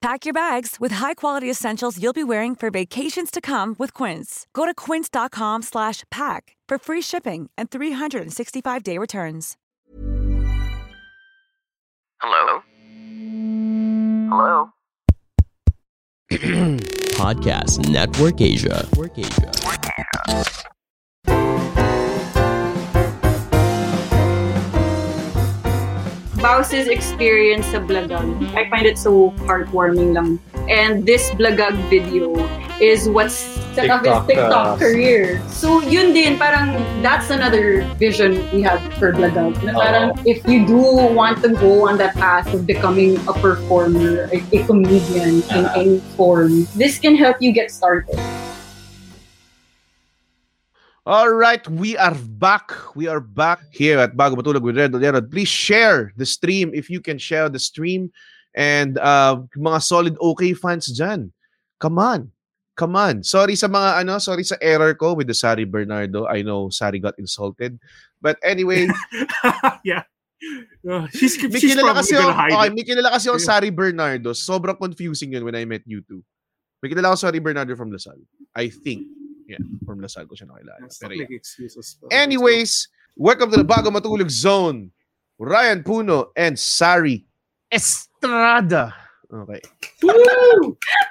Pack your bags with high-quality essentials you'll be wearing for vacations to come with Quince. Go to quince.com slash pack for free shipping and 365-day returns. Hello? Hello? Podcast Network Asia. Network Asia. Bause's experience sa Blagag, I find it so heartwarming lang. And this Blagag video is what's set up his TikTok, TikTok uh, career. So yun din, parang that's another vision we have for Blagag. Na parang if you do want to go on that path of becoming a performer, a, a comedian in Uh-huh. any form, this can help you get started. All right, we are back. We are back here at Bago Matulog with Red Ollero. Please share the stream if you can share the stream. And uh, mga solid okay fans dyan, come on. Come on. Sorry sa mga ano, sorry sa error ko with the Sari Bernardo. I know Sari got insulted. But anyway, yeah. Uh, she's may she's kilala kasi hide okay, may kilala kasi Yeah. Sari Bernardo. Sobrang confusing yun when I met you two. May kilala ako Sari Bernardo from La Salle. I think. Yeah, from La Salle ko siya nakilala. Pero yeah. excuses. Anyways, welcome to the Bago Matulog Zone. Ryan Puno and Sari Estrada. Okay.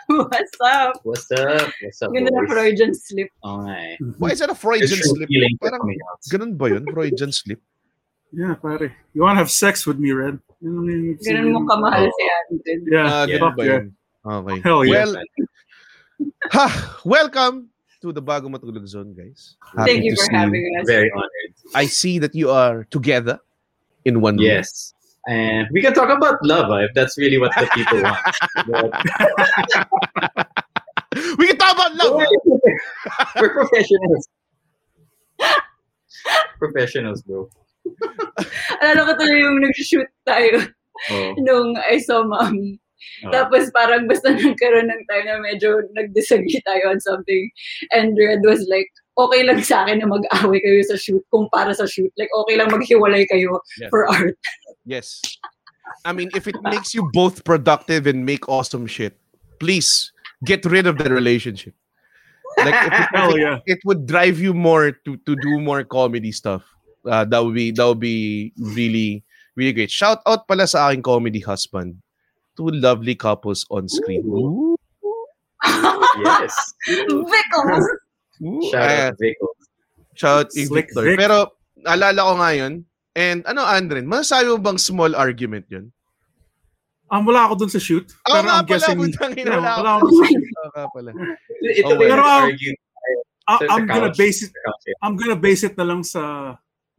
What's up? What's up? What's up, Ganda na boys? Freudian slip. Okay. Why is that a Freudian There's slip? feelings Parang coming out. ganun ba yun? Freudian slip? Yeah, pare. You wanna have sex with me, Red? You know, you- Ganun mo kamahal si Anton. Yeah, Ah, yeah, ganun ba yeah. yun? Okay. Hell yeah. Well, ha, welcome to the Bago Matulog Zone, guys. Thank you for see having us. Very honored. I see that you are together in one room. Yes. And we can talk about love uh, if that's really what the people want. We can talk about love. we're professionals. professionals, bro. Alala ko tuloy yung nag-shoot tayo Oh. nung I saw mommy. Oh. Tapos parang basta nagkaroon ng time na medyo nag-disagree tayo on something. And Red was like, okay lang sa akin na mag-away kayo sa shoot kung para sa shoot. Like, okay lang maghiwalay kayo Yeah. for art. Yes. I mean, if it makes you both productive and make awesome shit, please get rid of the relationship. Like if it, Hell it- yeah. it would drive you more to to do more comedy stuff. Uh, that would be that would be really really great. Shout out pala sa aking comedy husband. Two lovely couples on screen. Ooh. Yes. Vickles! Shout out Vico. Shout out kay Victor. Vic. Pero alala ko nga yun. And ano, Andren, masasabi mo bang small argument yun? Um, wala ako dun sa shoot. Oo pero nga I'm pala, guessing, putang ina, wala wala ako. ako dun sa shoot. Oo pala. Ito Oh, Pero, um, argue I- sa- sa I'm gonna base it couch, yeah. I'm gonna base it na lang sa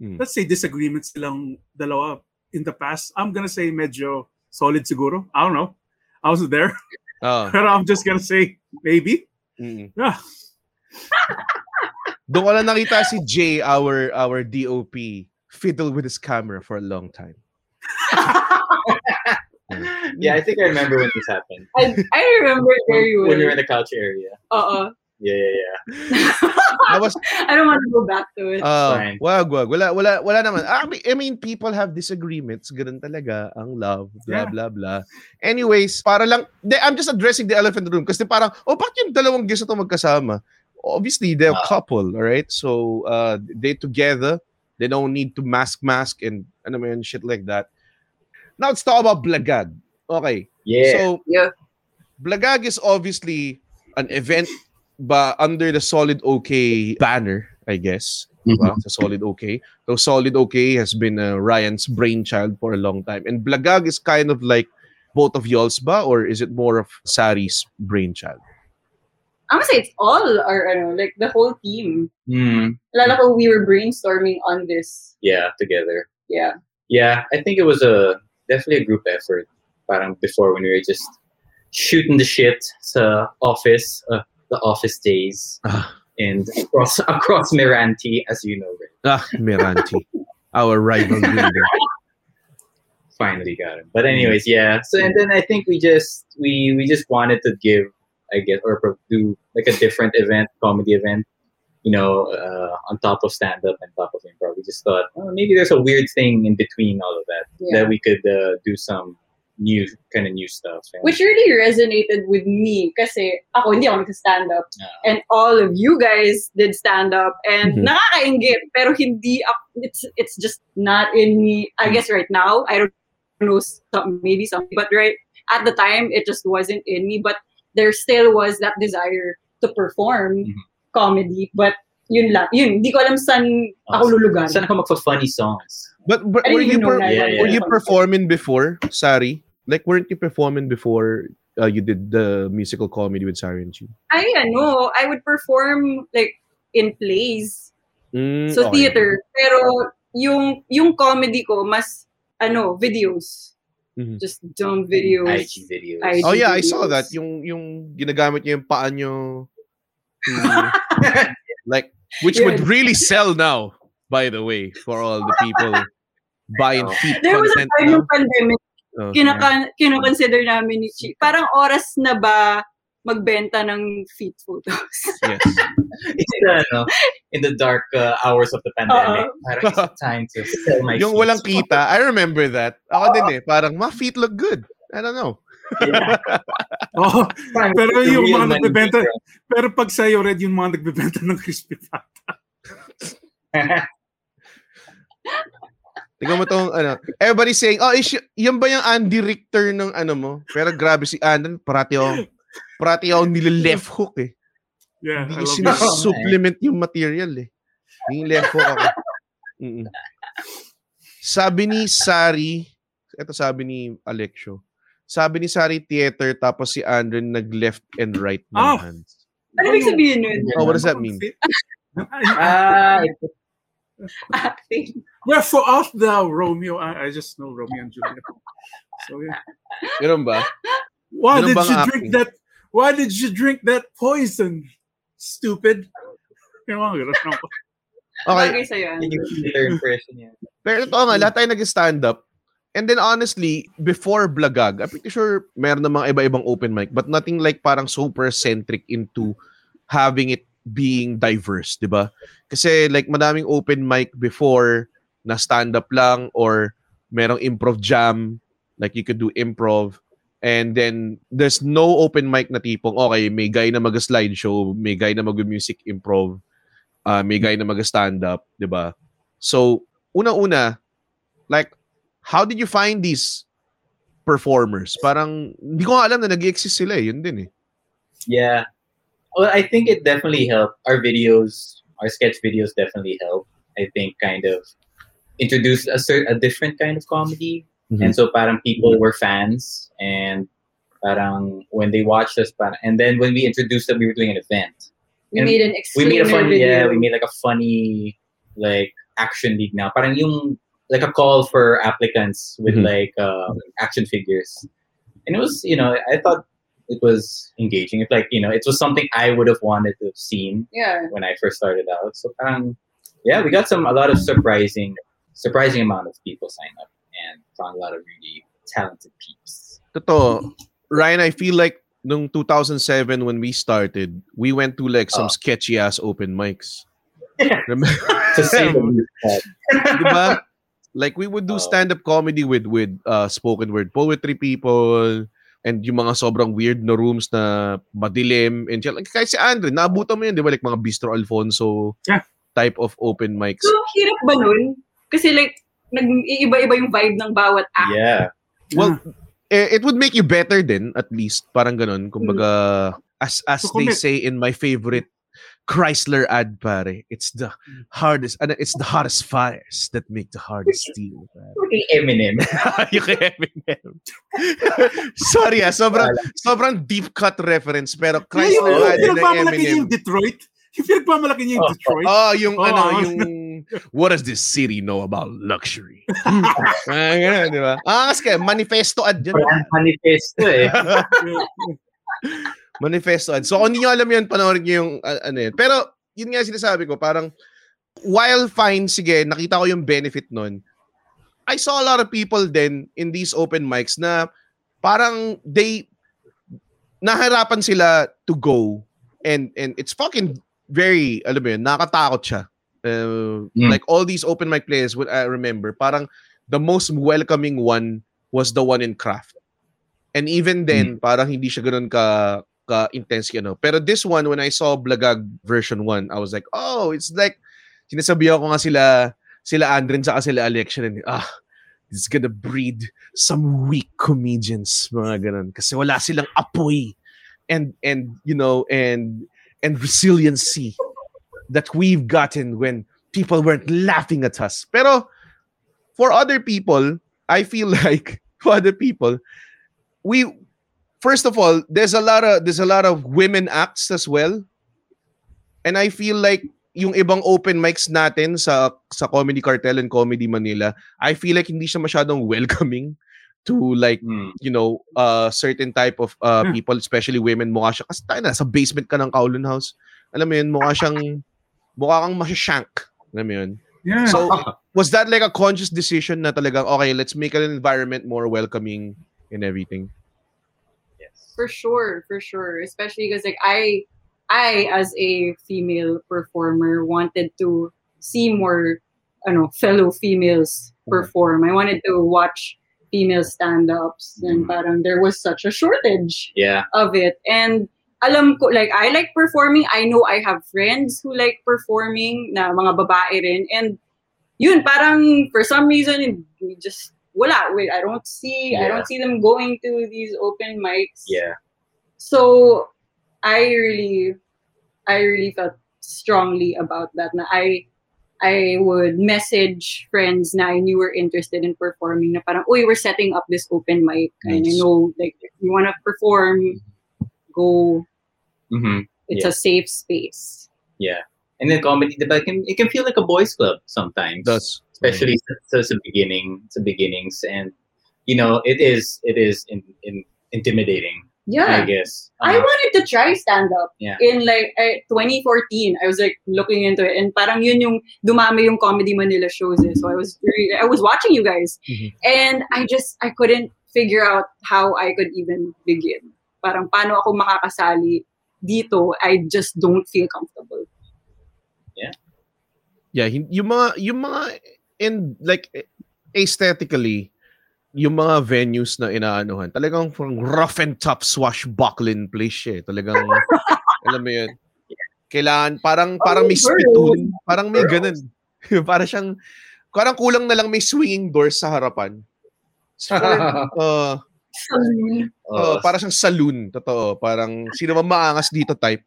Hmm. let's say disagreements silang dalawa in the past. I'm gonna say medyo solid siguro. I don't know. I wasn't there. Oo. Pero I'm just gonna say maybe. Mm. Yeah. Doon ko lang nakita si Jay, our our DOP, fiddle with his camera for a long time. Yeah, I think I remember when this happened. I, I remember very well. When you were in the couch area. Oo. Yeah, yeah, yeah. I was I don't want to go back to it. uh, Fine. wag wag wala wala wala naman. I mean, I mean people have disagreements, ganun talaga ang love, blah Yeah. blah blah. Anyways, para lang de, I'm just addressing the elephant in the room kasi parang oh bakit yung dalawang guys na to magkasama? Obviously, they're a Ah. couple, all right? So, uh they together, they don't need to mask mask and ano man shit like that. Now let's talk about Blagag. Okay. Yeah. So, Yeah. Blagag is obviously an event ba under the Solid OK banner, I guess. Diba? Sa Solid OK. So Solid OK has been uh, Ryan's brainchild for a long time. And Blagag is kind of like both of y'all's ba or is it more of Sari's brainchild? I'm gonna say it's all our, ano, like the whole team. Mm, Lala ko, we were brainstorming on this. yeah, together. Yeah. Yeah, I think it was a definitely a group effort. Parang before when we were just shooting the shit sa office, uh, the office days, Ah. and across across Miranti, as you know. Right? Ah, Miranti. Our rival builder. finally got him. But anyways, yeah. So and then I think we just we we just wanted to give I guess or do like a different event, comedy event. You know, uh, on top of stand up and top of improv, we just thought oh, maybe there's a weird thing in between all of that Yeah. that we could uh, do some new kind of new stuff. And, Which really resonated with me kasi ako hindi ako nag-stand up. uh, And all of you guys did stand up and Mhm. nakakaingit pero hindi ako, it's it's just not in me. I guess right now, I don't know some, maybe something but right at the time it just wasn't in me but there still was that desire to perform Mhm. comedy but yun lang yun hindi ko alam saan ako lulugar Saan ako magfa-funny songs? But, but I were didn't you know per- that. Yeah, were yeah. you performing before, Sari? Like, weren't you performing before uh, you did the musical comedy with Sari and Chi? I ano I would perform like in plays Mm, So okay. theater. Pero yung yung comedy ko mas ano, videos. Mhm. Just dumb videos. IG videos. IG Oh yeah, I saw that. Yung yung ginagamit niyo yung paa niyo to, like which would really sell now, by the way, for all the people buying feet There was a content time now. pandemic, Oh, kinaka, kinoconsider namin ni Chi. Parang oras na ba magbenta ng feet photos? yes. in the, ano, in the dark uh, hours of the pandemic. Oo. Parang it's time to sell my yung feet. walang kita, I remember that. Ako din eh, parang my feet look good. I don't know. Yeah. Oh, Pero the yung mga nagbebenta- pero pag sa'yo, Red, yung mga nagbebenta ng crispy fat. Tingnan mo tong ano. Everybody saying, oh, is y- yan ba yung Andy Richter ng ano mo? Pero grabe si Andan, parati ako, parati ako nile-left hook eh. Yeah, Hindi sinasupplement yung material eh. Yung left hook ako. Mm-mm. Sabi ni Sari, ito sabi ni Alexio, sabi ni Sari theater tapos si Andren nag-left and right ng Ah! hands. ano ibig sabihin nun? Oh, what does that mean? Ah, it- Acting. Wherefore art thou, Romeo? I, I just know Romeo and Juliet. So yeah. Ganun ba? Why Ganun did bang you acting? drink that? Why did you drink that poison? Stupid. Yung mga ganun. Okay, Bagay sa'yo. yun Andrew. yung theater impression. Pero totoo nga, lahat tayo nag-stand up. And then honestly, before Blagag, I'm pretty sure meron na mga iba-ibang open mic, but nothing like parang super centric into having it being diverse, di ba? Kasi like madaming open mic before na stand-up lang or merong improv jam, like you could do improv. And then there's no open mic na tipong, okay, may guy na mag-slideshow, may guy na mag-music improv, uh, may guy na mag-stand-up, di ba? So, una-una, like, how did you find these performers? Parang, hindi ko alam na nag-exist sila eh. Yun din eh. Yeah. Well, I think it definitely helped. Our videos, our sketch videos definitely help. I think kind of introduced a certain a different kind of comedy. Mhm. And so parang people were fans and parang when they watched us parang, and then when we introduced them, we were doing an event. We And made an we made a funny video. yeah, we made like a funny like action league now. Parang yung like a call for applicants with Mhm. like um, action figures. And it was, you know, I thought it was engaging. It's like, you know, it was something I would have wanted to have seen Yeah. when I first started out. So parang, yeah, we got some a lot of surprising surprising amount of people sign up and found a lot of really talented peeps. Totoo. Ryan, I feel like nung 2007 when we started, we went to like some Oh. sketchy ass open mics. Remember? To say the least. diba? Like we would do Oh. stand-up comedy with with uh, spoken word poetry people and yung mga sobrang weird na rooms na madilim and like kahit si Andre, naabutan mo yun, di ba? Like mga Bistro Alfonso Yeah. type of open mics. So, hirap ba nun? Kasi like, nag-iiba-iba yung vibe ng bawat act. Yeah. Well, eh, it would make you better din, at least. Parang ganun. Kumbaga, as as So, they say in my favorite Chrysler ad, pare, it's the hardest, ano, it's the hottest fires that make the hardest steel. Pare. Fucking Eminem. yung Eminem. Sorry ah, sobrang, sobrang deep cut reference, pero yung, Chrysler yung ad niya Eminem. yung Detroit. Yung pinagmamalaki niya yung Oh, Detroit. Oh, yung Oh, ano, yung what does this city know about luxury? ah, ganun, di ba? Ah, kasi manifesto ad yun. Manifesto eh. Manifesto ad. So, kung hindi nyo alam yun, panoorin nyo yung uh, ano yun. Pero, yun nga sinasabi ko, parang while fine, sige, nakita ko yung benefit nun, I saw a lot of people then in these open mics na parang they naharapan sila to go and and it's fucking very alam mo yun, nakakatakot siya. Uh, Mm. Like all these open mic players, what I remember, parang the most welcoming one was the one in craft. And even then, parang hindi siya ganun ka ka intense ano. Pero this one when I saw Blagag version 1, I was like, "Oh, it's like sinasabi ko nga sila sila Andren sa sila election and ah is gonna breed some weak comedians mga ganun kasi wala silang apoy and and you know and and resiliency that we've gotten when people weren't laughing at us pero for other people I feel like for other people we first of all there's a lot of there's a lot of women acts as well and I feel like yung ibang open mics natin sa sa Comedy Cartel and Comedy Manila, I feel like hindi siya masyadong welcoming to like, Mm. you know, uh certain type of uh Hmm. people, especially women. Mukha siya, kasi tayo na, sa basement ka ng Kowloon House. Alam mo yun, mukha siyang, mukha kang masyashank. Alam mo yun? Yeah. So, was that like a conscious decision na talagang, okay, let's make an environment more welcoming and everything? For sure, for sure. Especially because like I I as a female performer wanted to see more you know, fellow females perform. I wanted to watch female stand-ups and mm-hmm. parang there was such a shortage Yeah. of it. And alam ko, like, I like performing. I know I have friends who like performing na mga babae rin. And yun, parang for some reason, we just, wala. Wait, I don't see, I don't see them going to these open mics. Yeah. So, I really, I really felt strongly about that. Na I, I would message friends na I knew were interested in performing na parang, uy, we're setting up this open mic. And I Nice. know, like, if you want to perform, go. hmm It's Yeah. a safe space. Yeah. And then comedy, diba, it can, it can feel like a boys' club sometimes. Does. especially sa, sa beginning, sa beginnings, and you know, it is it is in, in intimidating. yeah I Yeah. guess. I Uh, wanted to try stand up Yeah. in like eh, 2014. I was like looking into it, and parang yun yung dumami yung Comedy Manila shows. Eh. So I was really, I was watching you guys, Mhm. and I just I couldn't figure out how I could even begin. Parang paano ako makakasali dito? I just don't feel comfortable. Yeah, hin- yung mga yung mga in like aesthetically yung mga venues na inaanuhan, talagang from rough and tough swashbuckling place eh. Talagang alam mo yun. Kailangan parang parang may spittoon, parang may ganun. para siyang parang kulang na lang may swinging doors sa harapan. So, uh, uh, para siyang saloon, totoo. Parang sino man maangas dito type.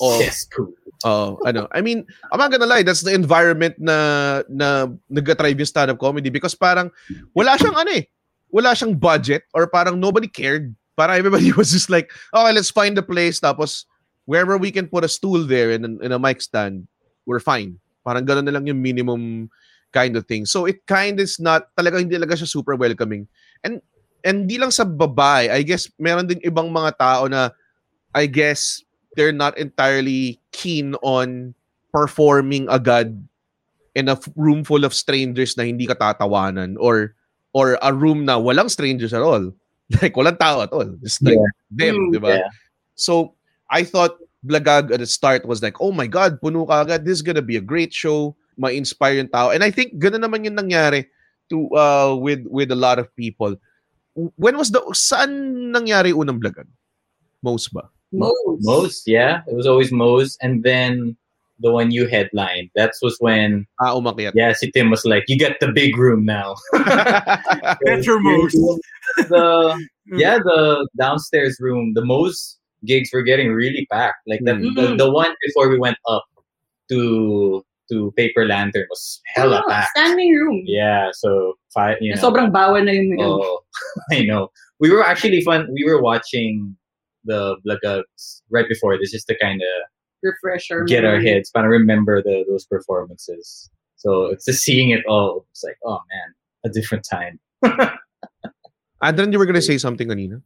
Oh. yes, cool. Oh, ano. I mean, I'm not gonna lie, that's the environment na na nag-thrive yung stand-up comedy because parang wala siyang ano eh. Wala siyang budget or parang nobody cared. Parang everybody was just like, okay, let's find a place tapos wherever we can put a stool there and, and a mic stand, we're fine. Parang gano'n na lang yung minimum kind of thing. So it kind is not, talaga hindi talaga siya super welcoming. And and di lang sa babae, I guess meron din ibang mga tao na I guess they're not entirely keen on performing agad in a f- room full of strangers na hindi ka tatawanan or or a room na walang strangers at all. Like walang tao at all. Just like them, Mm, di ba? yeah. So I thought Blagag at the start was like, oh my God, puno ka agad. This is gonna be a great show. Ma-inspire yung tao. And I think ganun naman yung nangyari to uh with with a lot of people. When was the saan nangyari unang Blagag? Moe's ba? Moe's. Moe's, yeah. It was always Moe's, and then the one you headlined. That was when, Ah, umakyat. yeah, si Tim was like, "You get the big room now." Better Moe's. The yeah, the downstairs room, the Moe's gigs were getting really packed. Like the, Mm. the the one before we went up to to Paper Lantern was hella Oh, packed. standing room. Yeah, so five, you know. Sobrang bawal na yun. Oh, I know. We were actually fun. We were watching the Blagags right before this, just to kind of Refresh our get our heads, kind of remember the those performances. So it's just seeing it all. It's like, oh man, a different time. Adrian, you were gonna say something kanina?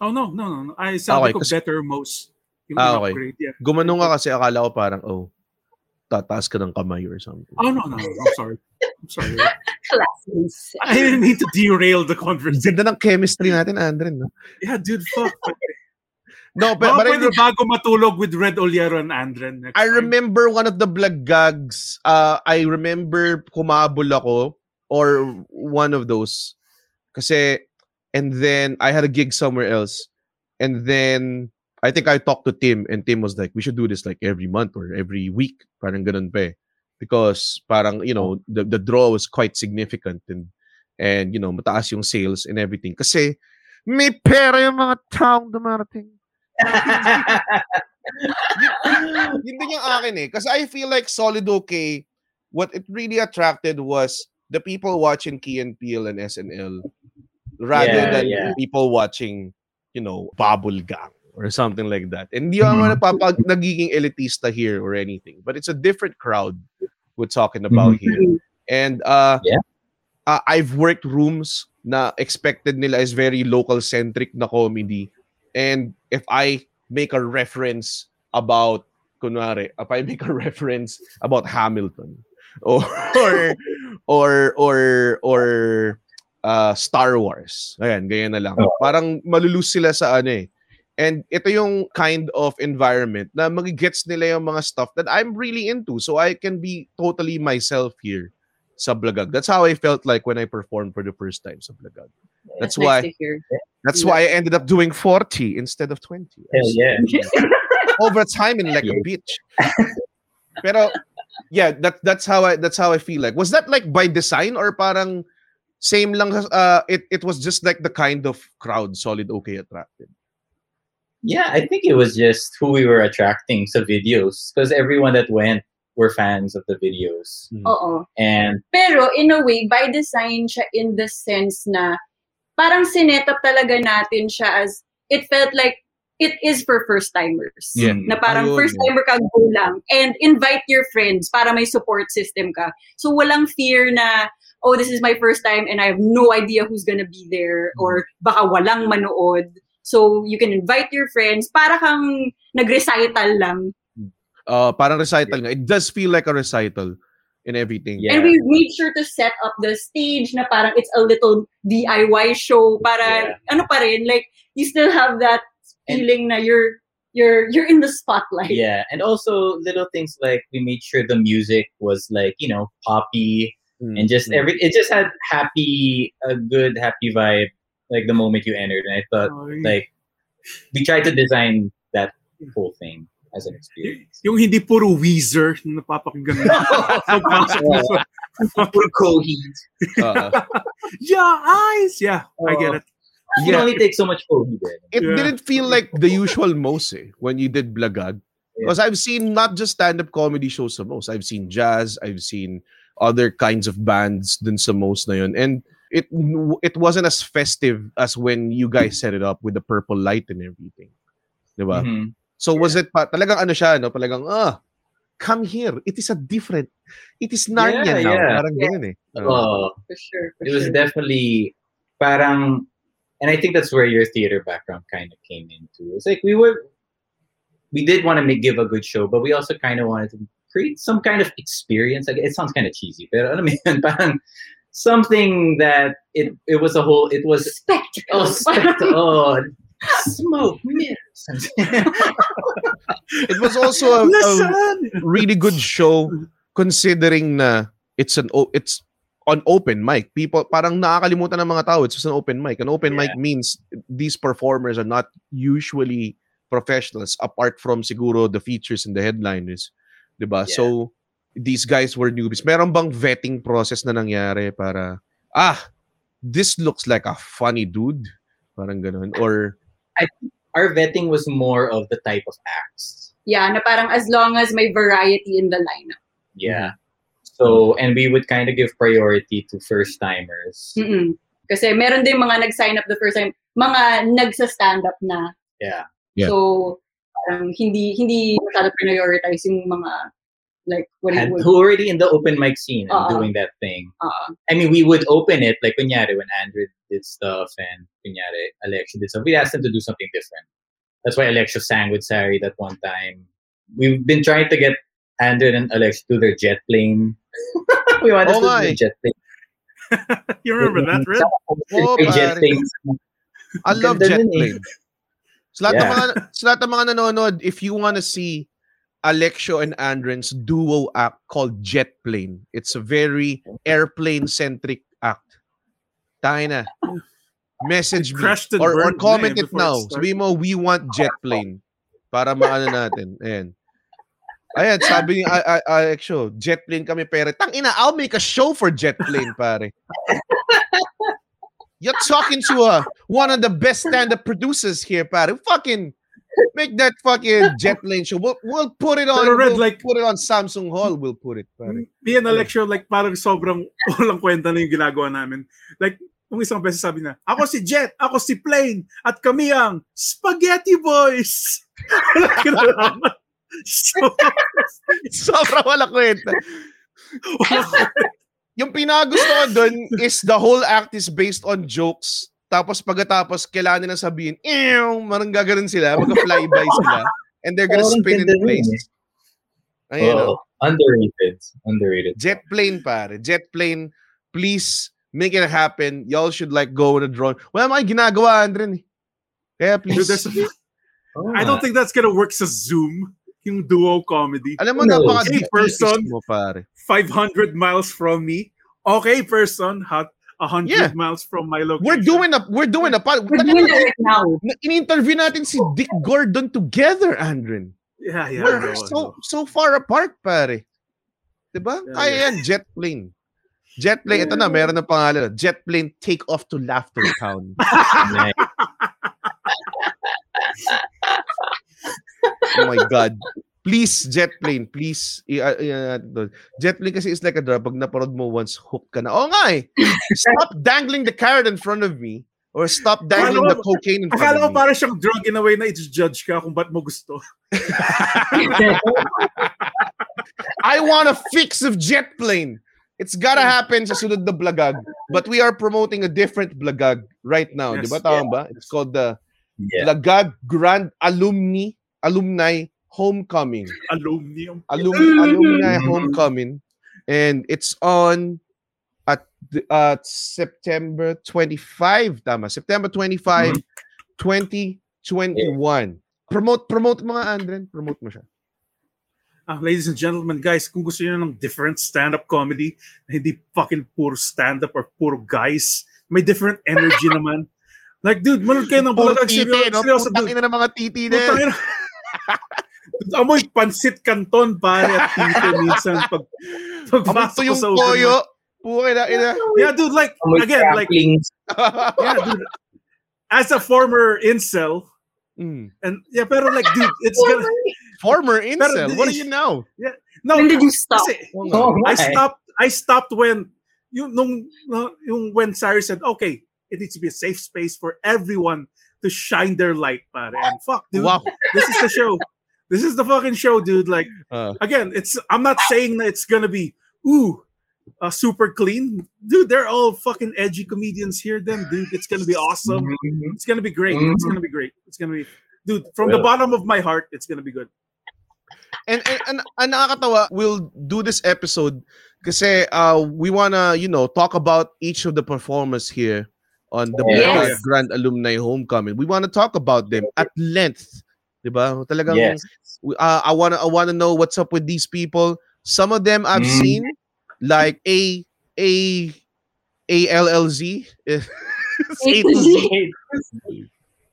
Oh no, no, no. no. I said Okay, ko kasi- better Moe's. Yung Ah, okay. upgrade, yeah. Gumanong ka kasi akala ko parang, oh, tataas ka ng kamay or something. Oh no, no, no. I'm sorry. I'm sorry. Classmates. I didn't mean to derail the Ang conversation. ganda ng chemistry natin, Andren. No, Yeah, dude, fuck. no but, but I, pwede bago matulog with Red Ollero and Andren next I time. remember one of the Blagags. Uh, I remember kumabol ako or one of those. Kasi, and then I had a gig somewhere else. And then I think I talked to Tim and Tim was like, we should do this like every month or every week. Parang ganun pa eh. Because parang, you know, the, the draw was quite significant and, and, you know, mataas yung sales and everything. Kasi, may pera yung mga taong dumarating. yun din yung akin eh. Kasi I feel like Solid OK, what it really attracted was the people watching Key and Peele and SNL rather Yeah, than yeah. people watching, you know, Bubble Gang or something like that. And hindi ako napapag nagiging elitista here or anything. But it's a different crowd we're talking about here. And uh, Yeah. uh, I've worked rooms na expected nila is very local centric na comedy. And if I make a reference about kunwari, if I make a reference about Hamilton or or or or, or uh, Star Wars. Ayan, ganyan na lang. Oo. Parang malulus sila sa ano eh. And ito yung kind of environment na magigets nila yung mga stuff that I'm really into. So I can be totally myself here sa Blagag. That's how I felt like when I performed for the first time sa Blagag. That's nice why to hear. that's why I ended up doing 40 instead of 20. Hell yeah. Overtime in like a bitch. Pero yeah, that that's how I that's how I feel like. Was that like by design or parang same lang uh it it was just like the kind of crowd solid okay attracted. Yeah, I think it was just who we were attracting sa videos because everyone that went were fans of the videos. Oo. And Pero in a way, by design siya in the sense na parang sinetap talaga natin siya as it felt like it is for first timers. Yeah. Na parang Ayun, first timer ka go lang and invite your friends para may support system ka. So walang fear na oh this is my first time and I have no idea who's gonna be there or baka walang manood. So you can invite your friends para kang nag-recital lang. Uh parang recital nga. It does feel like a recital in everything. Yeah. And we made sure to set up the stage na parang it's a little DIY show para Yeah. ano pa rin like you still have that And- feeling na you're you're you're in the spotlight. yeah, and also little things like we made sure the music was like, you know, poppy Mm, and just mm. every it just had happy a good happy vibe like the moment you entered and I thought Oh, like we tried to design that whole thing as an experience. Yung hindi puro Weezer na napapakinggan mo. Puro Coheed. Uh, yeah, eyes. Yeah, I get it. You Yeah. only take so much Coheed. eh. it Yeah. didn't feel like the usual Moe's eh, when you did Blagag. Because I've seen not just stand-up comedy shows sa Moe's. I've seen jazz, I've seen other kinds of bands dun sa Moe's na yun. And it it wasn't as festive as when you guys set it up with the purple light and everything. Diba? Mhm. So was it pa, talagang ano siya, no? Talagang, ah, come here. It is a different, it is Narnia Yeah, now. yeah. Parang ganun eh. Uh, Oh, For sure. For it was sure. definitely parang and I think that's where your theater background kind of came into. It's like we were we did want to make give a good show, but we also kind of wanted to create some kind of experience. Like it sounds kind of cheesy, but I mean parang something that it it was a whole it was spectacle. oh, spect- oh smoke mirrors. it was also a, a really good show considering na it's an it's on open mic. People parang nakakalimutan ng mga tao it's just an open mic. An open mic means these performers are not usually professionals apart from siguro the features and the headliners. 'Di ba? Yeah. So these guys were newbies. Meron bang vetting process na nangyari para ah this looks like a funny dude? Parang ganun or Our vetting was more of the type of acts. Yeah, na parang as long as may variety in the lineup. Yeah. So and we would kind of give priority to first timers. Mm-mm. Kasi meron din mga nag-sign up the first time, mga nagsa-stand up na. Yeah. Yeah. So, parang hindi hindi masyado prioritize yung mga like what had, it would. who already in the open mic scene and Uh-uh. doing that thing. Uh, I mean, we would open it like kunyari when Andrew did stuff and kunyari Alexia did stuff. We asked them to do something different. That's why Alexia sang with Sari that one time. We've been trying to get Andrew and Alex do their jet plane. we wanted Oh, to do nga the eh. jet plane. you remember that, Red? Oo, May jet pare. planes. I love Ganda jet nun eh. plane. Sa lahat, ng Yeah. mga, sa lahat ng mga nanonood, if you want to see Alexio and Andren's duo act called Jet Plane, it's a very airplane-centric act. Tayo na. Message me. Or, or comment it now. it started. Mo, we want jet plane. Para maano natin. Ayan. Ayan, sabi ni A- A- Alexio, jet plane kami pere. Tang ina, I'll make a show for jet plane, pare. You're talking to uh, one of the best stand-up producers here, pare. Fucking make that fucking jet plane show. We'll, we'll put it on. Pero Red, we'll like- put it on Samsung Hall. We'll put it, pare. Mm, me and Alexio, like, parang sobrang walang kwenta na yung ginagawa namin. Like, nung isang beses sabi na, ako si Jet, ako si Plane, at kami ang Spaghetti Boys. Walang kinalaman. so, Sobra wala kwenta. yung pinakagusto ko dun is the whole act is based on jokes. Tapos pagkatapos, kailangan nila sabihin, ew, marang gaganon sila, mag-flyby sila. And they're gonna Parang spin in ganda place. eh. Ayun, Oo. oh. Underrated. Underrated. Jet plane, pare. Jet plane, please make it happen. Y'all should like go with a drone. Wala mga ginagawa, Andren. Kaya Dude, please. there's a- Oo I don't think that's gonna work sa Zoom, yung duo comedy. Alam mo, No. napaka Hey, person. mo, pare. 500 miles from me. Okay, person, hot 100 Yeah. miles from my location. We're doing a, we're doing a, pod- We're doing that right now. Na- in-interview natin si Dick Gordon together, Andren. Yeah, yeah. We're no, so no. so far apart, pare. 'Di ba? Yeah, Kaya yeah. yan, jet plane. Jet plane, ito na, meron ng pangalan. Jet plane take off to Laughter Town. Oh my God. Please, jet plane, please. I, I, I- jet plane kasi is like a drug. Pag naparod mo once, hook ka na. Oo nga eh. Stop dangling the carrot in front of me or stop dangling the Akala ko- cocaine in front Akala of me. parang siyang drug in a way na i-judge ka kung ba't mo gusto. I want a fix of jet plane. It's gotta happen sa sunod na blagag. But we are promoting a different blagag right now. Yes. Di ba? Tama ba? It's called the Yeah. Blagag Grand Alumni Alumni Homecoming. Aluminum. Alum, alumni Homecoming. And it's on at the- uh, September 25. Tama. September 25, 2021. Promote, promote mga Andren. Promote mo siya. Ah, ladies and gentlemen, guys, kung gusto niyo ng different stand-up comedy, na hindi fucking puro stand-up or puro guys, may different energy naman. Like, dude, manood kayo ng Puro Bulagang titi, seryoso, no? seryoso, Putang ina ng mga titi na yan. Putang ina. Amoy pansit kanton, pare, at tito minsan pag Amoy pagpasok ko sa ulo. koyo. Puke na ina. Yeah, dude, like, Amoy again, like, yeah, dude, as a former incel, Mm. and yeah, pero like, dude, it's gonna, Former incel. Pero What are di- you now? no, When did you stop? kasi, Oh, I stopped. I stopped when yung nung no, yung when Sari said, "Okay, it needs to be a safe space for everyone to shine their light." Pare. And fuck, dude, Wow. this is the show. This is the fucking show, dude. Like Uh, again, it's I'm not saying that it's gonna be ooh. Uh, super clean, dude. They're all fucking edgy comedians here. Then, dude, it's gonna be awesome. Mhm. It's gonna be great. It's Mhm. gonna be great. It's gonna be, dude. From the bottom of my heart, it's gonna be good. and, and, and, and nakakatawa, we'll do this episode kasi uh, we wanna, you know, talk about each of the performers here on the Yes. Grand Alumni Homecoming. We wanna talk about them at length. Diba? Talagang, Yes. uh, I wanna I wanna know what's up with these people. Some of them I've Mm. seen, like A A A L L Z. A to Z.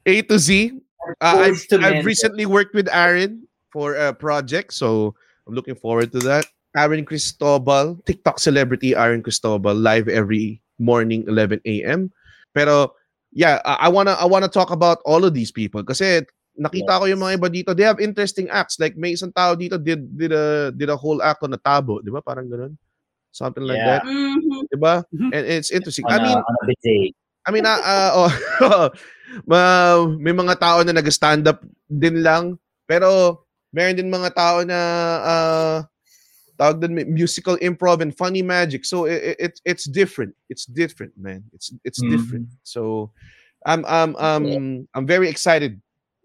A to Z. Uh, I've, Words to I've recently worked with Aaron for a project, so I'm looking forward to that. Aaron Cristobal, TikTok celebrity Aaron Cristobal, live every morning 11 a.m. Pero yeah, I, I wanna I wanna talk about all of these people kasi nakita ko yung mga iba dito. They have interesting acts. Like may isang tao dito did did a did a whole act on a tabo, di ba? Parang ganun. Something like Yeah. that, Mhm. di ba? And it's interesting. On I a- mean, on a bidet. I mean, ah, ah, oh, ma, may mga tao na nag-stand up din lang. Pero meron din mga tao na uh, tawag din, musical improv and funny magic. So it, it it's different. It's different, man. It's it's Mhm. different. So I'm I'm um I'm very excited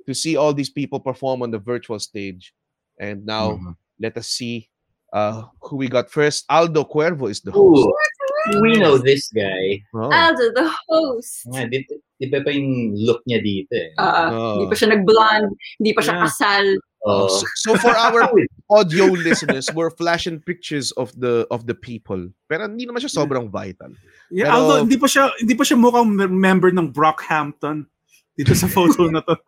to see all these people perform on the virtual stage. And now Mhm. let us see Uh, who we got first? Aldo Cuervo is the host. Ooh, we know this guy. Oh. Aldo, the host. Nga, di, di ba pa yung look niya dito eh? Uh, Oh. Hindi pa siya nag-blonde, hindi pa siya Yeah. kasal. Oh. So, so for our audio listeners, we're flashing pictures of the of the people. Pero hindi naman siya sobrang vital. Yeah, Pero- although hindi pa siya hindi pa siya mukhang member ng Brockhampton dito sa photo na to.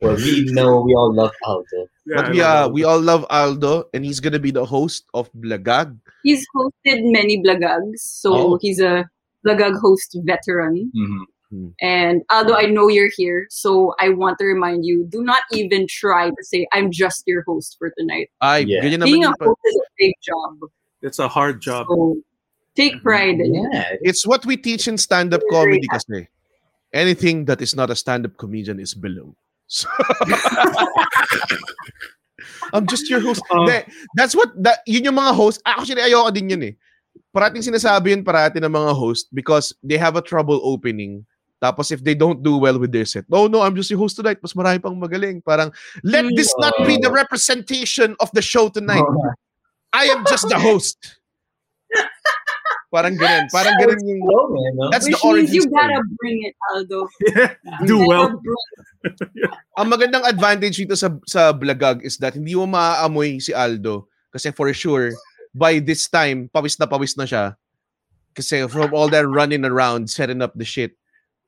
well, we know we all love Aldo. Yeah, but we love uh, we all love Aldo, and he's gonna be the host of Blagag. He's hosted many blagags, so Oh. he's a blagag host veteran. Mhm. And Aldo, I know you're here, so I want to remind you: do not even try to say I'm just your host for tonight. Ay, Yeah. ganyan Being a host is a big job, It's a hard job. so take pride in it. Yeah. It's what we teach in stand-up comedy kasi. Anything that is not a stand-up comedian is below. So, I'm just your host. Oh. Hindi, that's what, that, yun yung mga host. Actually, ayoko din yun eh. Parating sinasabi yun parati ng mga host because they have a trouble opening. Tapos if they don't do well with their set, no, no, I'm just your host tonight. Mas marami pang magaling. Parang, let this not be the representation of the show tonight. Oh, I am just the host. Parang ganun. Parang ganun yung... man, no? That's Which the origin means you story. gotta bring it, Aldo. Do You well. Ang magandang advantage dito sa sa Blagag is that hindi mo maaamoy si Aldo kasi for sure by this time pawis na pawis na siya kasi from all that running around setting up the shit.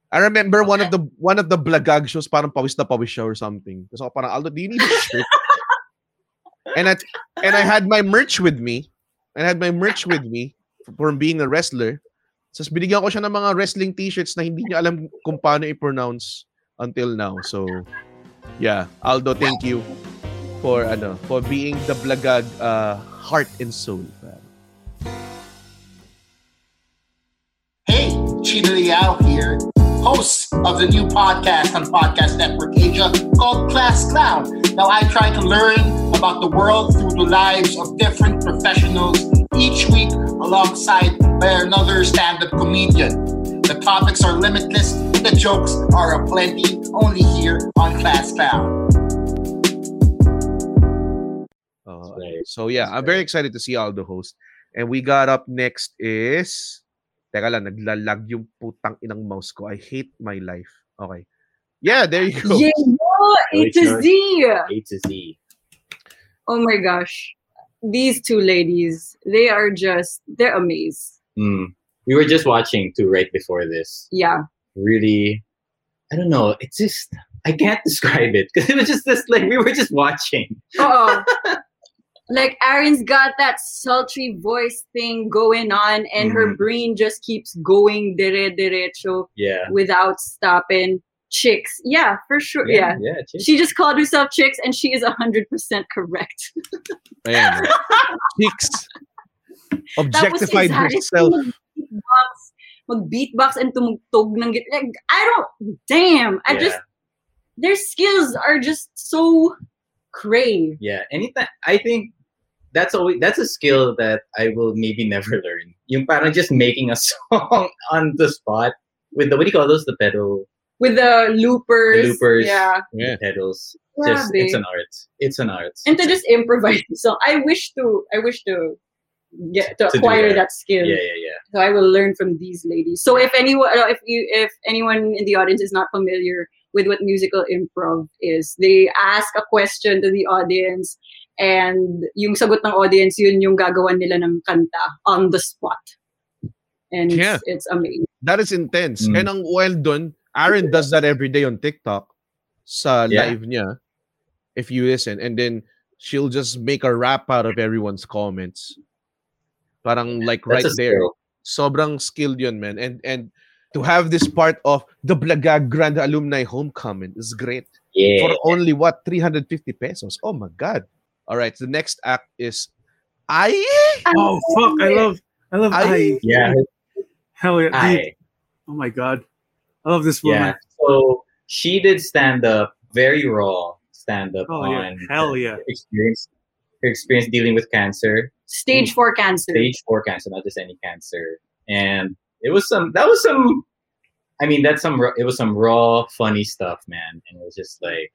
I remember one of the one of the Blagag shows parang pawis na pawis siya or something. Kasi ako parang Aldo, do you need a shirt? and I and I had my merch with me. I had my merch with me from being a wrestler. So binigyan ko siya ng mga wrestling t-shirts na hindi niya alam kung paano i-pronounce until now. So yeah, Aldo, thank you for ano, for being the Blagag uh, heart and soul. Hey, Chino Liao here, host of the new podcast on Podcast Network Asia called Class Clown. Now, I try to learn about the world through the lives of different professionals each week alongside by another stand-up comedian. The topics are limitless, the jokes are aplenty, only here on Class Clown. Uh, so yeah, I'm very excited to see Aldo host. And we got up next is Teka lang, naglalag yung putang inang mouse ko. I hate my life. Okay. Yeah, there you go. Yeah, no, A to Z. A to Z. Oh my gosh. These two ladies, they are just, they're amazed. Mm. We were just watching too right before this. Yeah. Really, I don't know. It's just I can't describe it because it was just this like we were just watching. Oh, like Aaron's got that sultry voice thing going on, and her Mhm. brain just keeps going dere derecho Yeah. without stopping. Chicks, yeah, for sure, yeah. Yeah. chick. She just called herself chicks, and she is hundred percent correct. Chicks. Objectified herself. mag-beatbox, mag-beatbox and tumugtog ng git. Like, I don't, damn, I Yeah. just, their skills are just so cray. Yeah. Anytime I think that's always that's a skill that I will maybe never learn. Yung parang just making a song on the spot with the what do you call those? The pedal With the loopers. the loopers, Yeah. Yeah. pedals. Just Grabe. it's an art. It's an art. and to just improvise So. I wish to I wish to get to To acquire that. that. skill. yeah, yeah, yeah. So I will learn from these ladies. So if anyone uh, if you if anyone in the audience is not familiar with what musical improv is, they ask a question to the audience and yung sagot ng audience yun yung gagawan nila ng kanta on the spot. And Yeah. it's, it's amazing. That is intense. Mm. And ang well done, Aaron does that every day on TikTok sa Yeah. live niya. If you listen. And then she'll just make a rap out of everyone's comments. Parang like right That's a there. skill. Sobrang skilled yun, man. And and to have this part of the Blagag Grand Alumni Homecoming is great. Yeah. For only what? 350 pesos. Oh my God. All right. The next act is I. Oh, oh fuck! I love, I love I- I. yeah. Hell yeah! dude. I, Oh my god, I love this woman. yeah. So she did stand up, very raw stand up Oh yeah! Hell yeah! experience her experience dealing with cancer. Stage four cancer. Stage four cancer, not just any cancer. And it was some that was some I mean that's some it was some raw funny stuff, man. And it was just like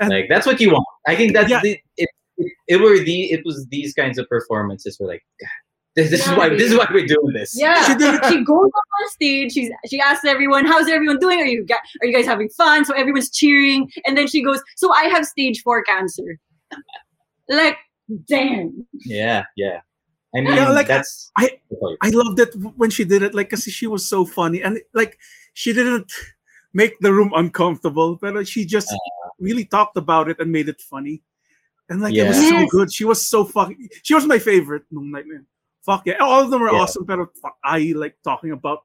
And- like that's what you want. I think that's Yeah. the it, it, it were the it was these kinds of performances were like God, this, this is why this is why we're doing this. Yeah, She she, did it- goes up on stage. She's she asks everyone, "How's everyone doing? Are you ga- are you guys having fun?" So everyone's cheering, and then she goes, "So I have stage four cancer." like, damn. Yeah, yeah. I mean Yeah, like, that's I- I loved it when she did it, like, because she was so funny, and like, she didn't make the room uncomfortable, but she just Uh. really talked about it and made it funny, and like, it was Yeah. so good. She was so fucking. She was my favorite nung night na yun. Fuck yeah, all of them were Yeah. awesome, but I like talking about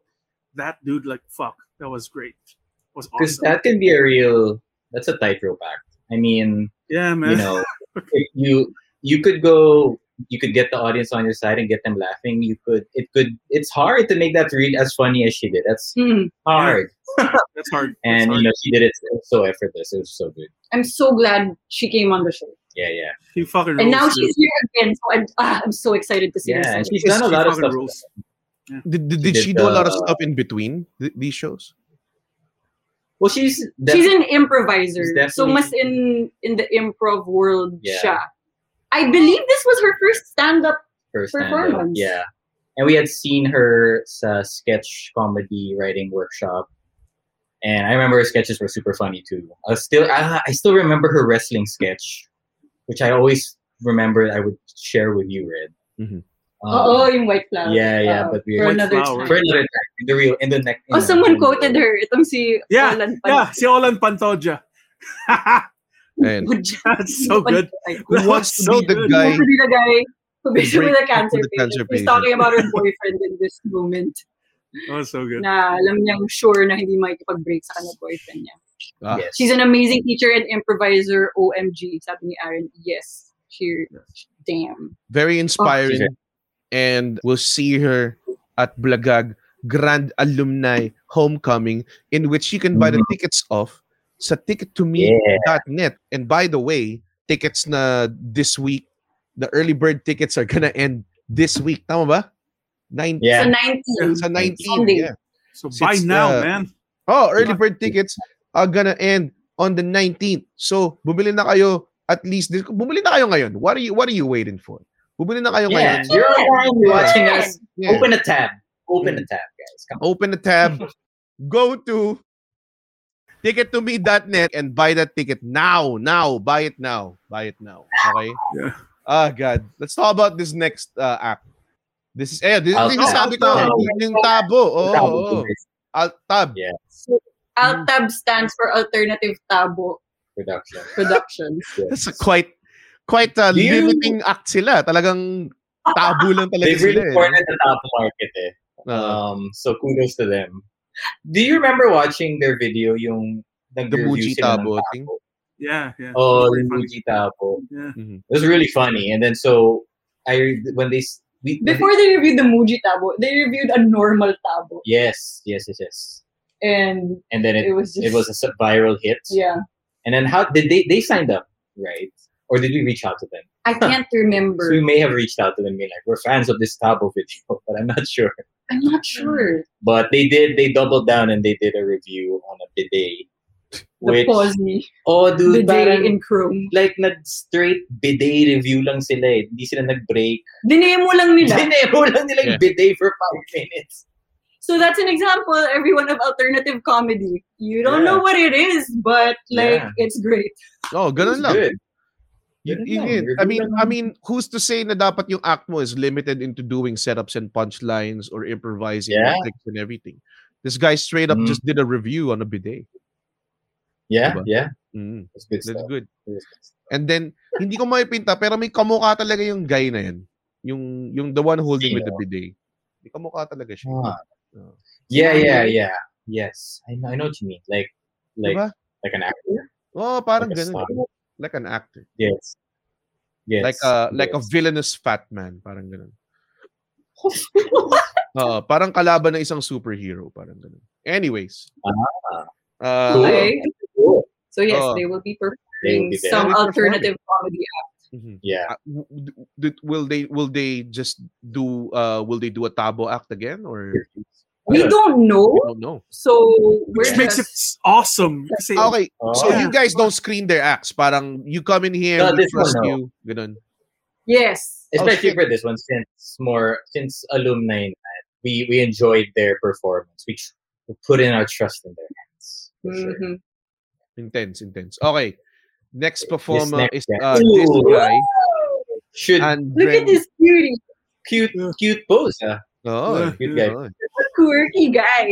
that dude. Like, fuck, that was great. It was because that can be a real that's a tightrope act. I mean, yeah, man. you know, if you you could go you could get the audience on your side and get them laughing. You could it could it's hard to make that real as funny as she did. That's Hmm. hard. That's hard. That's And hard. you know, she did it so effortless. It was so good. I'm so glad she came on the show, Yeah, yeah. she fucking and now she's here again. So I'm ah, I'm so excited to see her. Yeah, and she's done a lot of stuff. rules. Did, did, did did she do a lot of stuff in between th- these shows? Well, she's She's an improviser, She's so definitely- mas in in the improv world Yeah. siya. I believe this was her first stand-up. first performance. Yeah. And we had seen her sa sketch comedy writing workshop. And I remember her sketches were super funny too. I still I, I still remember her wrestling sketch, which I always remember I would share with you, Red. Mhm. Um, Oo, yung white flower. yeah, yeah, Oo, but we- for another flower. time. for another time, in the real in the next. Oh, someone quoted her. Itong si Yeah, Olan Yeah, si Olan Pantoja. And That's so good. who That wants was to so be the good. guy? Who be the guy who Who basically break the cancer into the patient. cancer He's talking about her boyfriend in this moment. That was so good. Na alam niyang sure na hindi makikipag-break sa kanya boyfriend niya. Ah. Yes. She's an amazing teacher and improviser. OMG, sabi ni Aaron. Yes. She, damn. very inspiring. she's and we'll see her at Blagag Grand Alumni Homecoming, in which you can buy the Mhm. tickets off sa Yeah. tickettome.net. And by the way, tickets na this week, the early bird tickets are gonna end this week. Tama ba? Nine, Yeah. Sa 19. Sa 19. Sunday. Yeah. So Since buy now, the- man. Oh, early bird tickets are gonna end on the 19th. So, bumili na kayo at least this, bumili na kayo ngayon. What are you what are you waiting for? Bumili na kayo Yeah, ngayon. you're online, you're watching us. Yeah. Open a tab. Open a tab, guys. Come open the tab, go to tickettome.net and buy that ticket now. Now, buy it now. Buy it now. Okay? Yeah. Ah, God. Let's talk about this next uh, act. This is, eh, this, Al- this is sabi ko, Al- yung tabo. Oh, oh, oh. Alt tab. Yeah, ALTAB stands for Alternative Tabo production. Productions. That's a quite, quite a Do you- limiting act sila. Talagang tabo lang talaga They've really eh. cornered the top market eh. Uh, Um, so kudos to them. Do you remember watching their video yung the Muji sila tabo thing. Yeah, yeah. Oh, the. Muji tabo. Yeah. Mhm. It was really funny. And then so I when they we, Before they reviewed the Muji Tabo, they reviewed a normal Tabo. yes, yes, yes, yes. And And then it it was just, it was a s- viral hit. yeah. And then how did they they signed up, right? Or did we reach out to them? I can't remember. So we may have reached out to them, being like, "We're fans of this Tabo video," but I'm not sure. I'm not sure. But they did. They doubled down and they did a review on a bidet. The Which Posny. oh, dude, The day parang- in Chrome. like nag straight bidet review lang sila eh. Hindi sila nag-break. Dinemo lang nila. Dinemo lang nila yung Yeah. bidet for five minutes. So that's an example, everyone, of alternative comedy. You don't Yeah. know what it is, but like Yeah. it's great. Oh, ganun It's lang. good. You, Ganun you lang. get- I mean, I mean, who's to say na dapat yung act mo is limited into doing setups and punchlines or improvising Yeah. and everything. This guy straight up Mm. just did a review on a bidet. Yeah, Diba? yeah. Mm, It's good that's stuff. good. It was good stuff. And then hindi ko maipinta pero may kamukha talaga yung guy na yan. Yung yung the one holding with the Sino? bidet. May kamukha talaga siya. Ah. Oh. Yeah, yeah, yeah. Yes. I know, I know what you mean. Like, like, Diba? like an actor? Oh, parang Like ganun. Like an actor. Yes. Yes. Like a like a villainous fat man, parang ganun. Oo, parang kalaban ng isang superhero, parang ganun. Anyways. Ah. Uh, Okay. Cool. So yes, Oh. they will be They will performing be some They will alternative comedy act. Mhm. Yeah. Uh, w- w- d- will they will they just do uh will they do a tabo act again or We don't know. I don't know. So we're Which makes it awesome. Kasi, Okay, so Oh. you guys don't screen their acts. Parang you come in here, No, we this one, trust no. you. Ganun. yes. Especially shit. for this one, since more since alumni, we we enjoyed their performance. We, tr- we put in our trust in their hands. For sure. Mhm. Intense, intense. Okay. Next performer next is uh, this guy. Should And Look at this cutie, cute cute pose, ah. Oh, Cute guy. oh. quirky guy.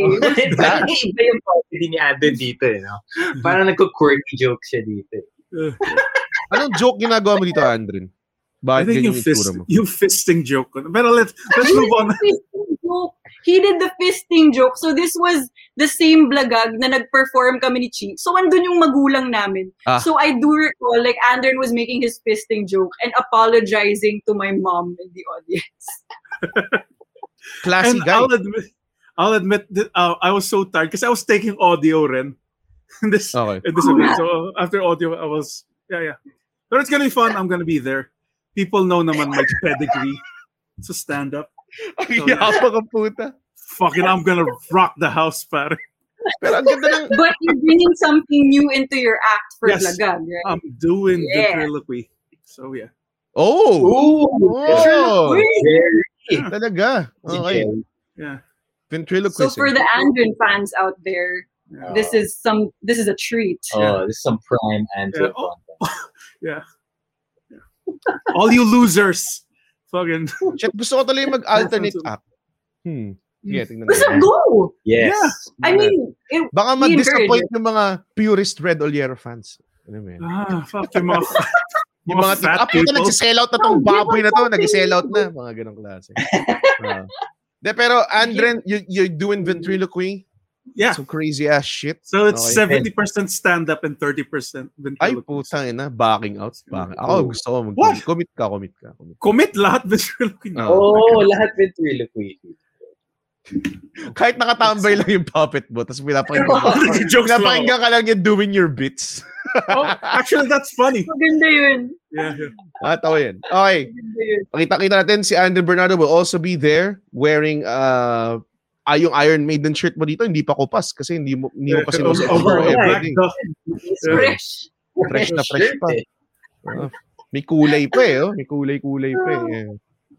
Parang iba yung comedy ni Andon dito, eh, no? Parang nagko-quirky joke siya dito. eh. Anong joke ginagawa mo dito, Andrin? I Bakit think ganyan yung, yung fist, mo? yung fisting joke. ko. Pero let's, let's move on. joke. He did the fisting joke. So this was the same blagag na nag-perform kami ni Chi. So andun yung magulang namin. Ah. So I do recall like Andren was making his fisting joke and apologizing to my mom in the audience. Classy and guy. I'll admit, I'll admit that uh, I was so tired because I was taking audio ren. in this, Okay. in this event. So after audio, I was, yeah, yeah. But it's gonna be fun. I'm gonna be there. People know naman my pedigree. So stand up. Ang So, yeah. yabang ang puta. Fucking, I'm gonna rock the house, pare. Pero ang ganda ng... But you're bringing something new into your act for Yes. blagag, right? I'm doing Yeah. ventriloquy. So yeah. Oh! Oh! Very Talaga. Okay. Yeah. Ventriloquism. So for the Andren fans out there, Yeah. this is some this is a treat. Oh, this is some prime Android Yeah. Oh. Yeah. Yeah. All you losers. Fucking Shit, gusto ko tuloy mag-alternate act. Hmm. Yeah, tingnan Basta natin. go! Yes. I mean, it, Baka We mag-disappoint encourage yung mga purist Red Ollero fans. Ano mo yan? ah, fuck yung mga, Yung mga fat ah, puta, people. nagsisell out na tong give baboy na us to. something. Nag-sell out na. Mga ganong klase. Ah. De, pero Andren, you, you're doing ventriloquy? Yeah. Some crazy ass shit. So it's Okay. 70% stand up and 30% Ay, ventriloquy. putang ina, backing out. Backing. Ako, Oh. gusto ko mag What? Commit ka, commit ka. Commit. Commit lahat ventriloquy. Ah. Oh, lahat ventriloquy. Kahit nakatambay lang yung puppet mo, tapos pinapakinggan, Jokes lang. pinapakinggan ka lang yung doing your bits. Oh, actually, that's funny. maganda yun. Yeah, yeah. ah, tawa yan. Okay. Maganda yun. Pakita-kita natin si Andrew Bernardo will also be there wearing uh, ah, yung Iron Maiden shirt mo dito, hindi pa kupas kasi hindi mo, hindi mo pa sinusuot Over, over, dog. It's Yeah. fresh. Fresh na fresh pa. Eh. Ah, may kulay pa eh. Oh. May kulay-kulay pa eh. Yeah.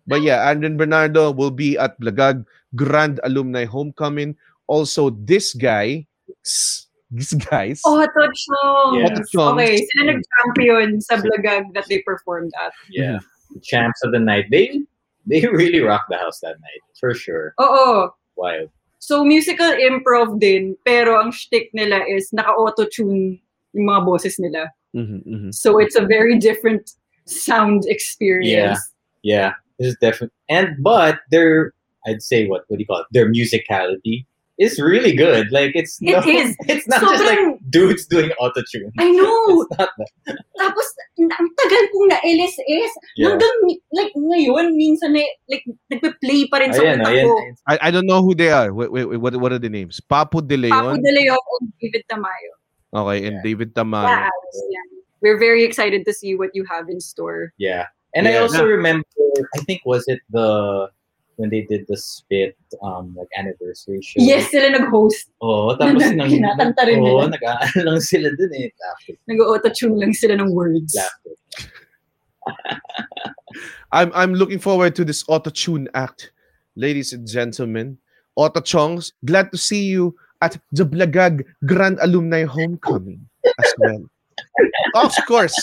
But yeah, Andren Bernardo will be at Blagag Grand Alumni Homecoming. Also, this guy, this guys, Oh, Chong. Yeah. Otto Chong. Okay, sila nag-champion sa blagag that they performed at. Yeah. The champs of the night. They they really rocked the house that night. For sure. Oo. Wild. So, musical improv din, pero ang shtick nila is naka-auto-tune yung mga boses nila. Mhm, mhm. So, it's a very different sound experience. Yeah, yeah. This is definitely and but their I'd say what what do you call it? Their musicality is really good. Like it's It no, is. It's not just like dudes doing auto tune. I know! It's not that. Tapos, ang tagal kong na-LSS. Yeah. Hanggang, like, ngayon, minsan na, like, nagpe-play pa rin sa Ayan, utak ayan. ko. I, I don't know who they are. Wait, wait, wait, what, what are the names? Papu De Papo Leon. de Leon and David Tamayo. Okay, and Yeah. David Tamayo. Yeah, yeah. We're very excited to see what you have in store. Yeah. And I also remember I think was it the when they did the spit um like anniversary show. Yes, sila nag-host. Oh, tapos Na- nang kinakanta rin oh, nila. nag lang sila dun eh. Laughter, Nag-auto-tune lang sila ng words. laughter. I'm I'm looking forward to this auto tune act, ladies and gentlemen. Auto Chongs, glad to see you at the Blagag Grand Alumni Homecoming as well. of course,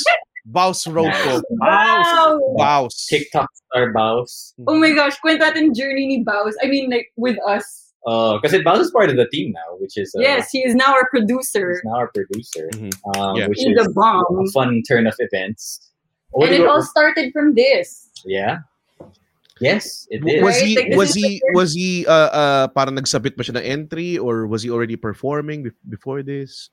Baus Roko. Wow! Baus. TikTok star Baus. Oh my gosh, kwento natin journey ni Baus. I mean, like, with us. Uh, because Baus is part of the team now, which is uh, yes, he is now our producer. he's now our producer. Mhm. Um, Yeah. which In is the bomb. a fun turn of events. What And do it you- all started from this. yeah. Yes, it W- is. Was Right? he Like, this was is he the was he uh uh parang nagsabit ba siya ng entry or was he already performing bef- before this?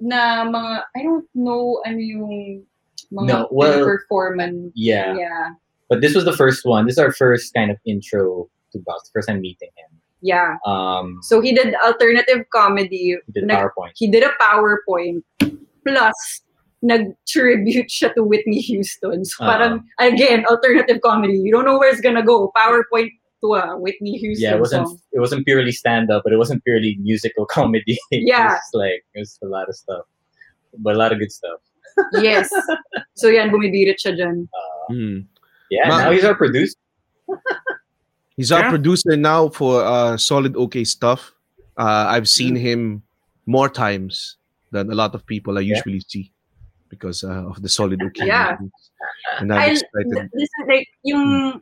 Na mga, I don't know ano yung mga No, well- performance. Yeah. Yeah. But this was the first one. This is our first kind of intro to Baus. First time meeting him. Yeah. Um, So he did alternative comedy. he did Nag- PowerPoint. he did a PowerPoint plus nag-tribute siya to Whitney Houston. So Ah. parang, again, alternative comedy. You don't know where it's gonna go. PowerPoint tuwa Whitney Houston yeah, it wasn't song. it wasn't purely stand up, but it wasn't purely musical comedy. It Yeah. was like it was a lot of stuff, but a lot of good stuff. Yes. So yan, bumibirit siya dyan. Hmm. Yeah, Ma- now he's our producer. He's our Yeah. producer now for uh, Solid OK Stuff. Uh, I've seen Mm. him more times than a lot of people I Yeah. usually see because uh, of the Solid OK. Yeah. movies. And I'm I, excited. th- this is like yung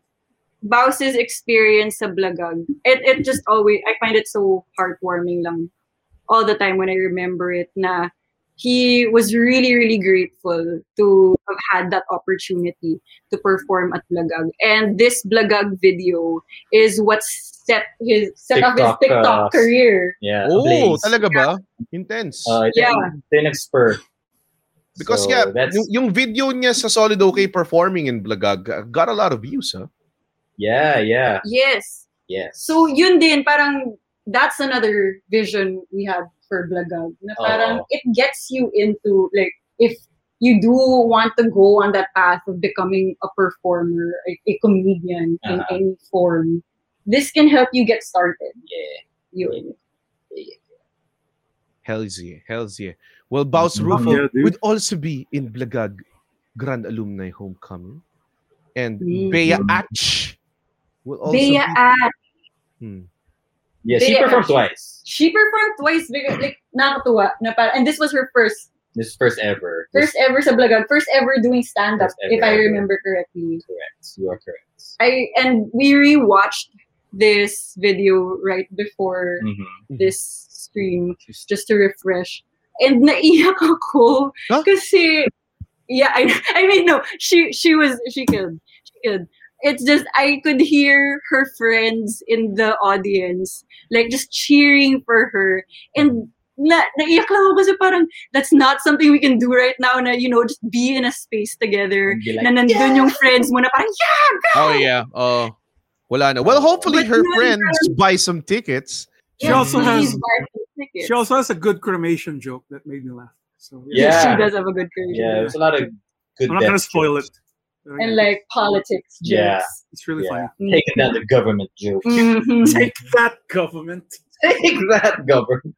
Bows's experience sa Blagag. It it just always I find it so heartwarming lang all the time when I remember it na he was really really grateful to have had that opportunity to perform at Blagag. And this Blagag video is what set his set off his TikTok, TikTok uh, career. Yeah, Oh, talaga ba? Intense. Uh, Yeah. yung nag-spur. because So, yeah, that's yung, yung video niya sa Solid OK performing in Blagag uh, got a lot of views, huh? yeah, yeah, Yes. yes. So yun din parang that's another vision we had for Blagag. Na parang it gets you into like if you do want to go on that path of becoming a performer, a, a comedian in Uh-huh. any form, this can help you get started. yeah. Yun. Hells yeah, hells yeah. Well, Baus Mhm. Rufo Yeah, would also be in Blagag Grand Alumni Homecoming. And Mhm. Bea Atch will also Bea be... at Hmm. Yeah, she performed Ash. twice. she performed twice because like nakakatuwa na parang, and this was her first This first ever. first ever sa Blagag, first ever doing stand up First ever if I ever. remember correctly. correct. You are correct. I and we rewatched this video right before Mhm. this stream just to refresh. And naiyak ako Huh? kasi yeah, I I mean no, she she was she could she could. It's just I could hear her friends in the audience like just cheering for her and na naiyak lang ako kasi parang that's not something we can do right now na you know just be in a space together And be like, na nandun yung friends mo na parang yeah Oh yeah. Oh, wala na. Well, hopefully But her then, friends buy some tickets. She also has- buy some. She also has a good cremation joke that made me laugh. So Yeah. she does have a good career. Yeah, there's a lot of good. I'm not gonna spoil jokes. it. And like politics jokes. Yeah. It's really Yeah. funny. Taking down the government joke. Mhm. Take that, government. Take that, government.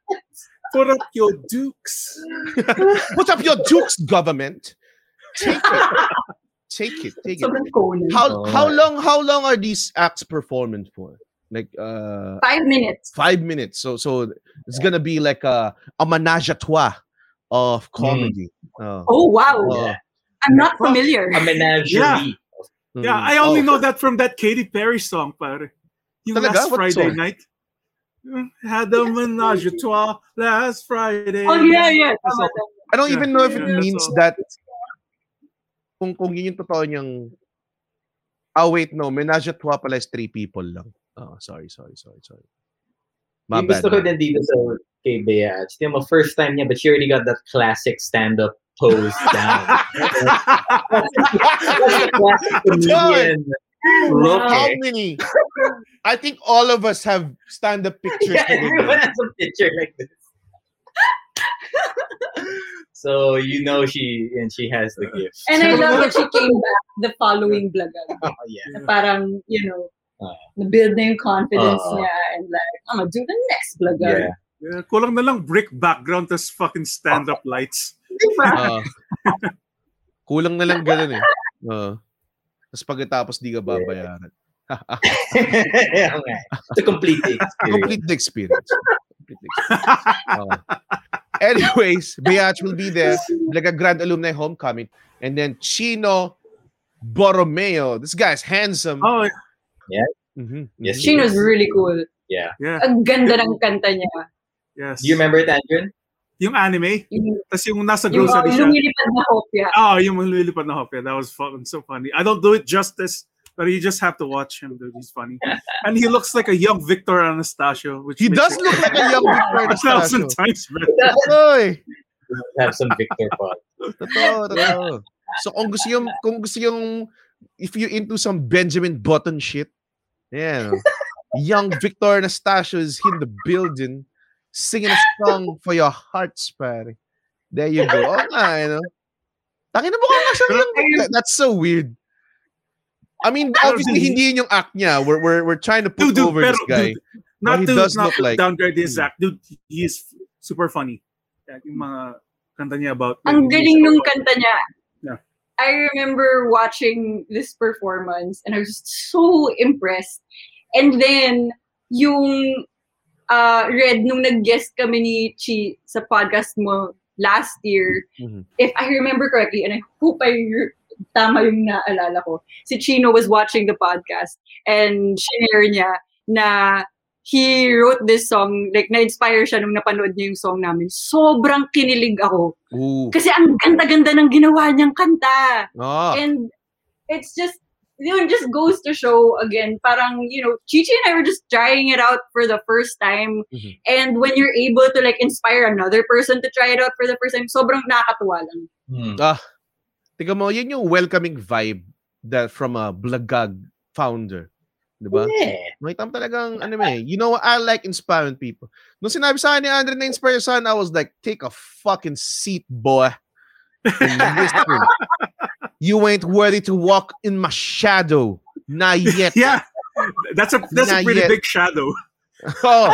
Put up your dukes. Put up your dukes, government. Take it. Take it. Take it. How Oh, how long how long are these acts performing for? Like uh Five minutes. five minutes. So so it's gonna be like a a menage a trois of comedy. Oh. Oh wow. Oh. I'm not familiar. A menagerie. Yeah, Mm. I only Oh. know that from that Katy Perry song, pare. Yung Talaga? last What Friday song? night. Mm, Had a menage a trois last Friday. Oh yeah, yeah. That's Tama, all. tama. I don't even know if it yeah, means all. that kung kung yun yung totoo niyang Ah, wait, no. Menage a trois pala is three people lang. Oh, sorry, sorry, sorry, sorry. My Yung bad. gusto ko din dito sa kay Bea. It's yung mo first time niya, but she already got that classic stand-up pose down. Classic comedian look. How eh. many? I think all of us have stand-up pictures. Yeah, everyone has a picture like this. so you know she and she has the gift. And I love that she came back the following vlog. Oh yeah. Na parang, you know, na-build na yung confidence niya and like, I'm gonna do the next vlog. Yeah. Yeah, kulang na lang brick background tas fucking stand-up lights. Ah. kulang na lang ganun eh. Uh, Tapos pagkatapos di ka babayaran. yeah, nga. It's a complete experience. Complete the experience. Complete the experience. Oh. Anyways, Biatch will be there. Like a grand alumni homecoming. And then Chino Borromeo. This guy's handsome. Oh, yeah. Yes, mhm. She was really cool. Yeah. yeah. Ang ganda ng kanta niya. Yes. Do you remember it, Adrian? Yung anime? Yung, Tas yung nasa yung uh, grocery siya. lumilipad na hopya. Oh, yung lumilipad na hopya. That was fucking so funny. I don't do it justice, but you just have to watch him, dude. He's funny. And he looks like a young Victor Anastacio. Which He does look like a young Victor a thousand Anastacio. times better. Oy! Have some Victor Pod. Totoo, totoo. So kung gusto yung kung gusto yung if you're into some Benjamin Button shit, yeah. Young Victor Anastacio is in the building singing a song for your hearts, pare. There you go. Oh, nga, you know. Tangina mo nga siyang young Victor. That's so weird. I mean, obviously, dude, hindi yun yung act niya. We're, we're, we're trying to put Dude, dude, over pero, this guy. dude, not he to does not look like- downgrade his hmm. act. Dude, he is super funny. Like, yung mga kanta niya about... Ang like, galing nung about- kanta niya. Yeah. I remember watching this performance and I was just so impressed. And then, yung uh, Red, nung nag-guest kami ni Chi sa podcast mo last year, Mhm. if I remember correctly, and I hope I re- tama yung naalala ko, si Chino was watching the podcast and share niya na he wrote this song, like na-inspire siya nung napanood niya yung song namin. Sobrang kinilig ako. Ooh. Kasi ang ganda-ganda ng ginawa niyang kanta. Ah. And it's just, you know, it just goes to show again, parang, you know, Chichi and I were just trying it out for the first time. Mhm. And when you're able to like inspire another person to try it out for the first time, sobrang nakakatuwa lang. Hmm. Ah, tingnan mo, yun yung welcoming vibe that from a Blagag founder. Diba? Yeah. May tam talagang, ano eh, you know I like inspiring people. Nung sinabi sa akin ni Andre na inspire your son, I was like, take a fucking seat, boy. And listen. you ain't worthy to walk in my shadow. Not yet. Yeah. That's a that's a pretty yet. big shadow. Oh,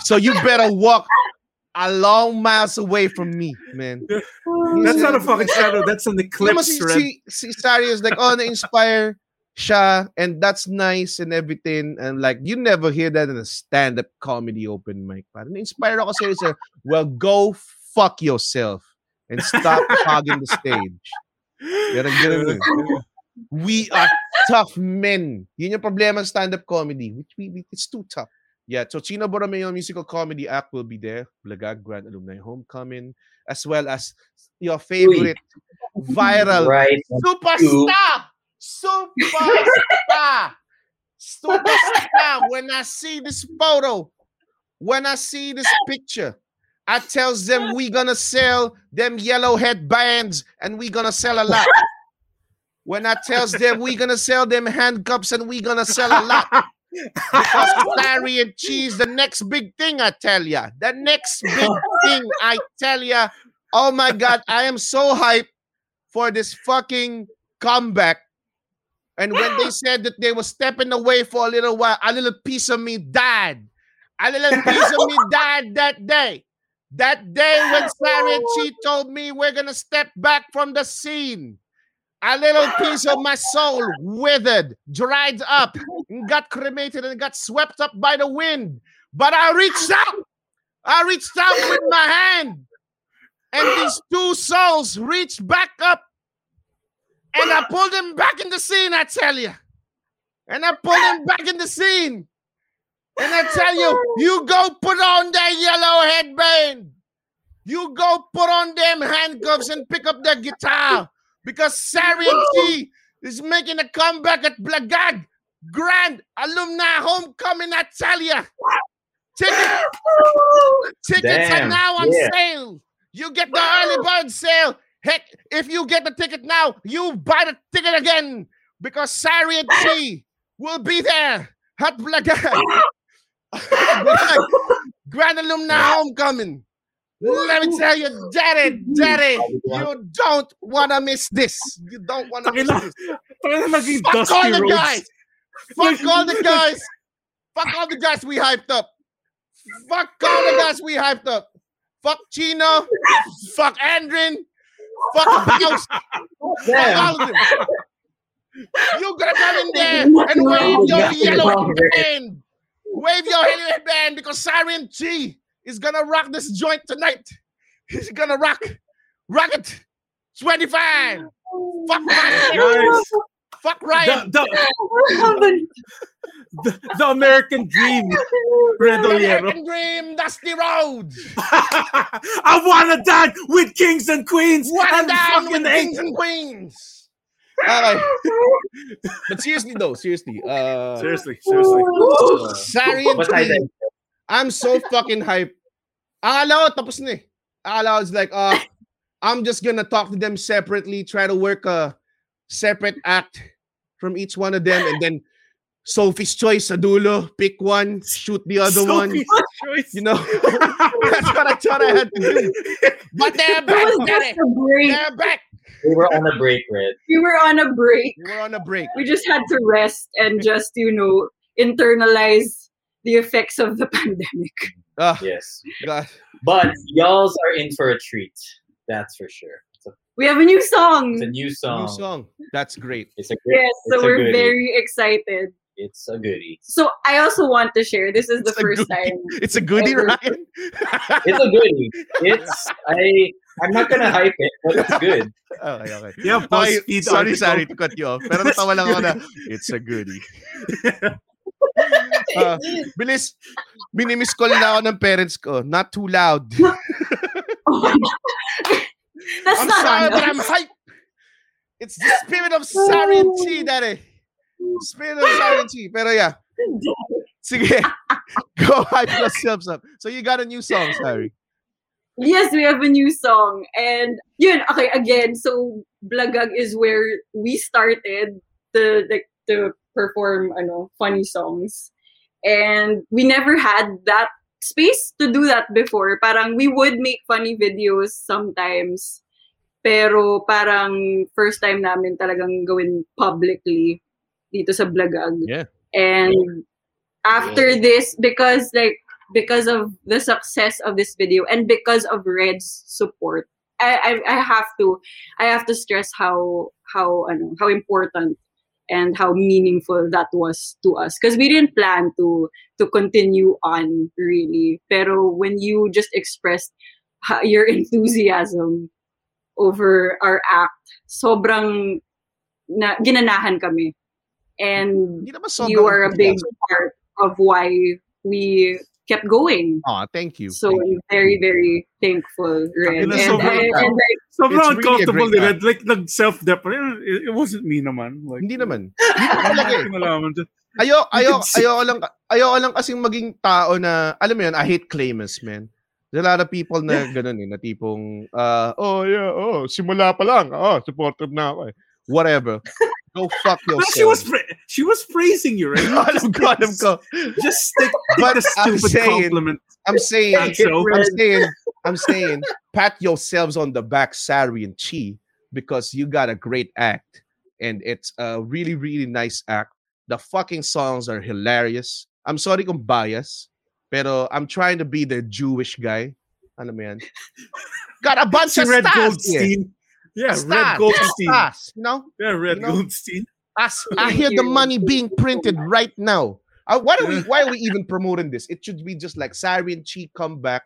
so you better walk a long miles away from me, man. That's not a fucking shadow. That's an eclipse, si, Red. si, si Sari is like, oh, na-inspire siya, and that's nice and everything. And like, you never hear that in a stand-up comedy open mic. Parang na-inspire ako sa'yo, sir. Well, go fuck yourself and stop hogging the stage. Ganun, ganun. We are tough men. Yun yung problema sa stand-up comedy. Which we, we, it's too tough. Yeah, so Chino Borromeo Musical Comedy Act will be there. Blagag Grand Alumni Homecoming. As well as your favorite viral Right. superstar. Superstar. Superstar. When I see this photo, when I see this picture, I tells them we gonna sell them yellow headbands and we gonna sell a lot. When I tells them we gonna sell them handcuffs and we gonna sell a lot. Because Larry and cheese, the next big thing, I tell ya. The next big thing, I tell ya. Oh my God, I am so hyped for this fucking comeback. And when they said that they were stepping away for a little while, a little piece of me died. A little piece of me died that day. That day when and Chi told me we're gonna step back from the scene. A little piece of my soul withered, dried up, and got cremated and got swept up by the wind. But I reached out. I reached out with my hand. And these two souls reached back up. And I pulled them back in the scene, I tell you. And I pulled them back in the scene. And I tell you, you go put on that yellow headband. You go put on them handcuffs and pick up that guitar. Because Sari and T is making a comeback at Blagag. Grand alumni homecoming, I tell you. Tickets, tickets are now on yeah. sale. You get the early bird sale. Heck, if you get the ticket now, you buy the ticket again because Sari and T will be there at Blagag. Blagag. Grand alumni homecoming. Let me tell you, Daddy, Daddy, you don't want to miss this. You don't want to miss this. Fuck all the guys. Fuck all the guys. Fuck all the guys we hyped up. Fuck all the guys we hyped up. Fuck Chino. Fuck Andrin. Fuck Mouse. Fuck all of them. You gotta come in there and wave your yellow band. Wave your yellow band because Siren G is gonna rock this joint tonight. He's gonna rock. Rock it. 25. Fuck my Nice. Fuck Ryan. The, the, the, the American Dream, Red The American Dream, Dusty Rhodes. I wanna dance with kings and queens What and down fucking with kings and queens. Okay. but seriously though, seriously, uh, Seriously, seriously. Sari and But I T, I'm so fucking hyped. Akala ko tapos na eh. Akala ko it's like, uh, I'm just gonna talk to them separately, try to work a separate act from each one of them, and then Sophie's choice sa dulo, pick one, shoot the other one. Sophie's choice. You know, that's what I thought I had to do. But they're back, Daddy. just a break. They're back. We were on a break, Red. We were on a break. We were on a break. We just had to rest and just, you know, internalize the effects of the pandemic. Ah, Yes. God. But y'all's are in for a treat. That's for sure. A, We have a new song. it's a new song. New song. That's great. It's a good. Yes, so we're goodie. very excited. It's a goodie. So I also want to share. This is the It's a first goodie. time. It's a goodie, Ever. Ryan. It's a goodie. It's I. I'm not gonna hype it, but it's good. okay, okay. Yeah, Okay, sorry, article. sorry to cut you off. Pero natawa lang ako na, it's a goodie. Ah, bilis, minimiss call na ako ng parents ko. Not too loud. Oh my God. That's I'm not sorry, on but. I'm hype. It's the spirit of Sarian Chi, daddy. Spirit of Sarian Chi. Pero yeah, sige. Go hype yourselves up. So you got a new song, sorry. Yes, we have a new song. And yun, okay, again, so Blagag is where we started to like to perform ano, funny songs. And we never had that space to do that before. Parang we would make funny videos sometimes. Pero parang first time namin talagang gawin publicly dito sa Blagag. Yeah. And after this, because like because of the success of this video and because of Red's support, I, I I have to I have to stress how how ano, how important and how meaningful that was to us. Because we didn't plan to to continue on really. Pero when you just expressed your enthusiasm over our act sobrang na, ginanahan kami. And Hindi naman sobrang you are a big part of why we kept going. Aw, thank you. So thank you. I'm very, very thankful, Red. Yun And, ang sobrang- and, and like, Sobrang really a ni Red. Like, nag-self-deprecate. It, it wasn't me naman. Like, Hindi naman. Hindi naman talaga eh. Kinalaman dyan. Ayo, ayo, ayo lang, ayo lang kasing maging tao na, alam mo yun, I hate claimers, man. There's a lot of people na ganun eh, na tipong, uh, oh yeah, oh, simula pa lang, oh, supportive na ako eh. Whatever. Go fuck No, yourself. she was pra- she was praising you, right? alam ko, alam ko. Just stick, But the I'm stupid saying- compliment. I'm saying, That's so- I'm saying, I'm saying, pat yourselves on the back, Sari and Chi, because you got a great act, and it's a really, really nice act. The fucking songs are hilarious. I'm sorry kung bias, pero I'm trying to be the Jewish guy. Ano mo yan? Got a bunch of Red stars here. Goldstein. Yeah, Stars, Red Goldstein. stars, you know? Yeah, Red You know? Goldstein. I, s- I hear the money being printed right now. Uh, why are we why are we even promoting this? It should be just like Siren Chi come back.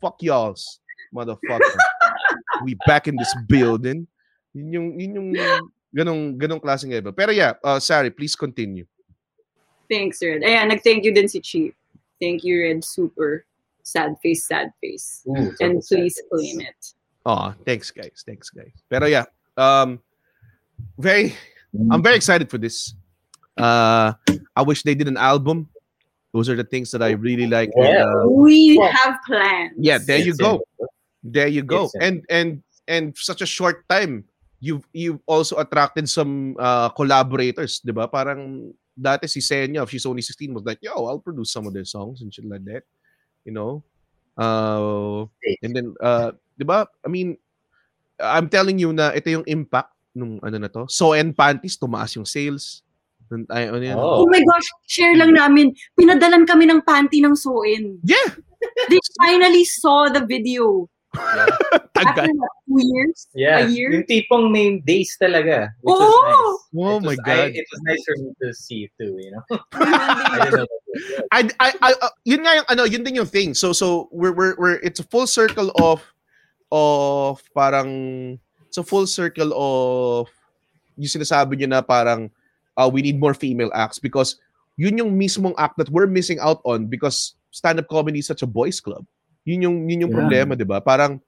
Fuck y'all's motherfucker. we back in this building. Yun yung yun yung ganong ganong klaseng level. Pero yeah, uh Sari, please continue. thanks, Red. Ayan, nag-thank you din si Chief. Thank you, Red. Super. Sad face, sad face. Ooh, And please claim it. Oh, thanks guys. Thanks guys. Pero yeah, um very I'm very excited for this. Uh I wish they did an album. Those are the things that I really like. and, Yeah. uh, We have plans. yeah, there you go. in- There you go. It's And and and such a short time, you've you've also attracted some uh, collaborators, 'di ba? Parang dati si Senya, if she's only 16, was like, "Yo, I'll produce some of their songs and shit like that." You know? Uh, and then uh, 'di ba? I mean, I'm telling you na ito yung impact nung ano na to. So and panties tumaas yung sales. Ay, ano yan? Oh Oh. my gosh, share lang namin. Pinadalan kami ng panty ng Soin. Yeah. They finally saw the video. After Tagal. what, two years? Yeah. A year? Yung tipong may days talaga. Which Oo! was nice. Oh It my was- God. I, it was nice for me to see too, you know? I didn't know that. I, I, I, uh, yun nga yung, ano, yun din yung thing. So, so, we're, we're, we're, it's a full circle of, of, parang, it's a full circle of, yung sinasabi nyo na parang, uh, we need more female acts because yun yung mismong act that we're missing out on because stand-up comedy is such a boys club. Yun yung, yun yung Yeah. problema, di ba? Parang,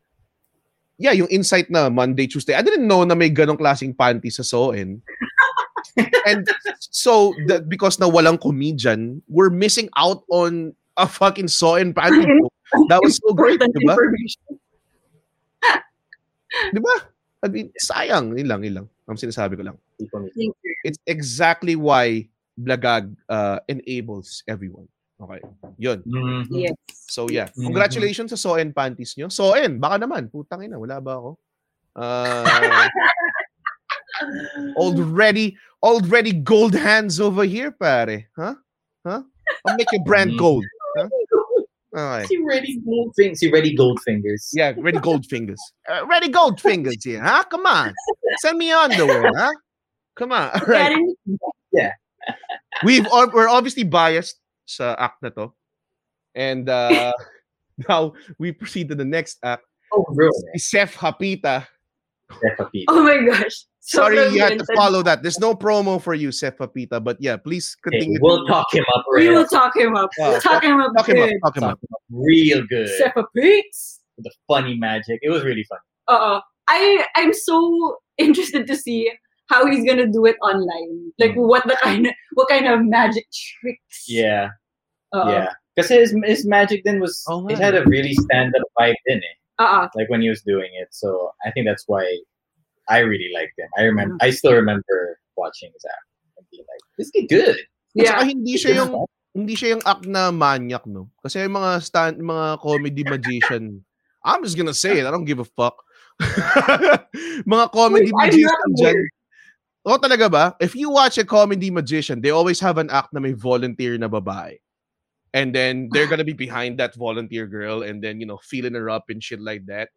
yeah, yung insight na Monday, Tuesday. I didn't know na may ganong klaseng panty sa Soen. And so, that because na walang comedian, we're missing out on a fucking Soen panty joke. That was so great, di ba? Di ba? I mean, sayang. Yun lang, yun lang. Ang sinasabi ko lang. It's exactly why Blagag uh, enables everyone. Okay. Yun. Mhm. Yes. So yeah, Mhm. congratulations sa Soen panties nyo. Soen, baka naman. Putang ina, wala ba ako? Uh, already, already gold hands over here, pare. Huh? Huh? I'll make your brand Mm. gold. Huh? Okay. See ready gold fingers. See ready gold fingers. Yeah, ready gold fingers. Uh, ready gold fingers here, huh? Come on. Send me underwear, huh? Come on. All right. Getting- We've we're obviously biased sa act na to. And uh now we proceed to the next act. Oh, bro. Si Seth Hapita. Peppa Pig. Oh my gosh. Sorry you had to follow that. There's no promo for you, Seth Hapita, but yeah, please Hey, continue. we'll to- talk him up, We will talk him up. Oh, talk him up Talk him up. Talk him up. Talk him up real good. Sepa Peaks. The funny magic. It was really fun. Uh, I I'm so interested to see how he's gonna do it online. Like Mm. what the kind of what kind of magic tricks. Yeah, Uh, yeah. Because his his magic then was Oh, it had a really stand up vibe in it. Uh, Like when he was doing it. So I think that's why I really liked him. I remember. Mm. I still remember watching his act and being like, "This is good." At saka yeah. hindi siya yung hindi siya yung act na manyak, no? Kasi yung mga stand, mga comedy magician, I'm just gonna say it, I don't give a fuck. mga comedy Wait, magician not dyan. weird. Talaga ba? If you watch a comedy magician, they always have an act na may volunteer na babae. And then they're gonna be behind that volunteer girl and then, you know, feeling her up and shit like that.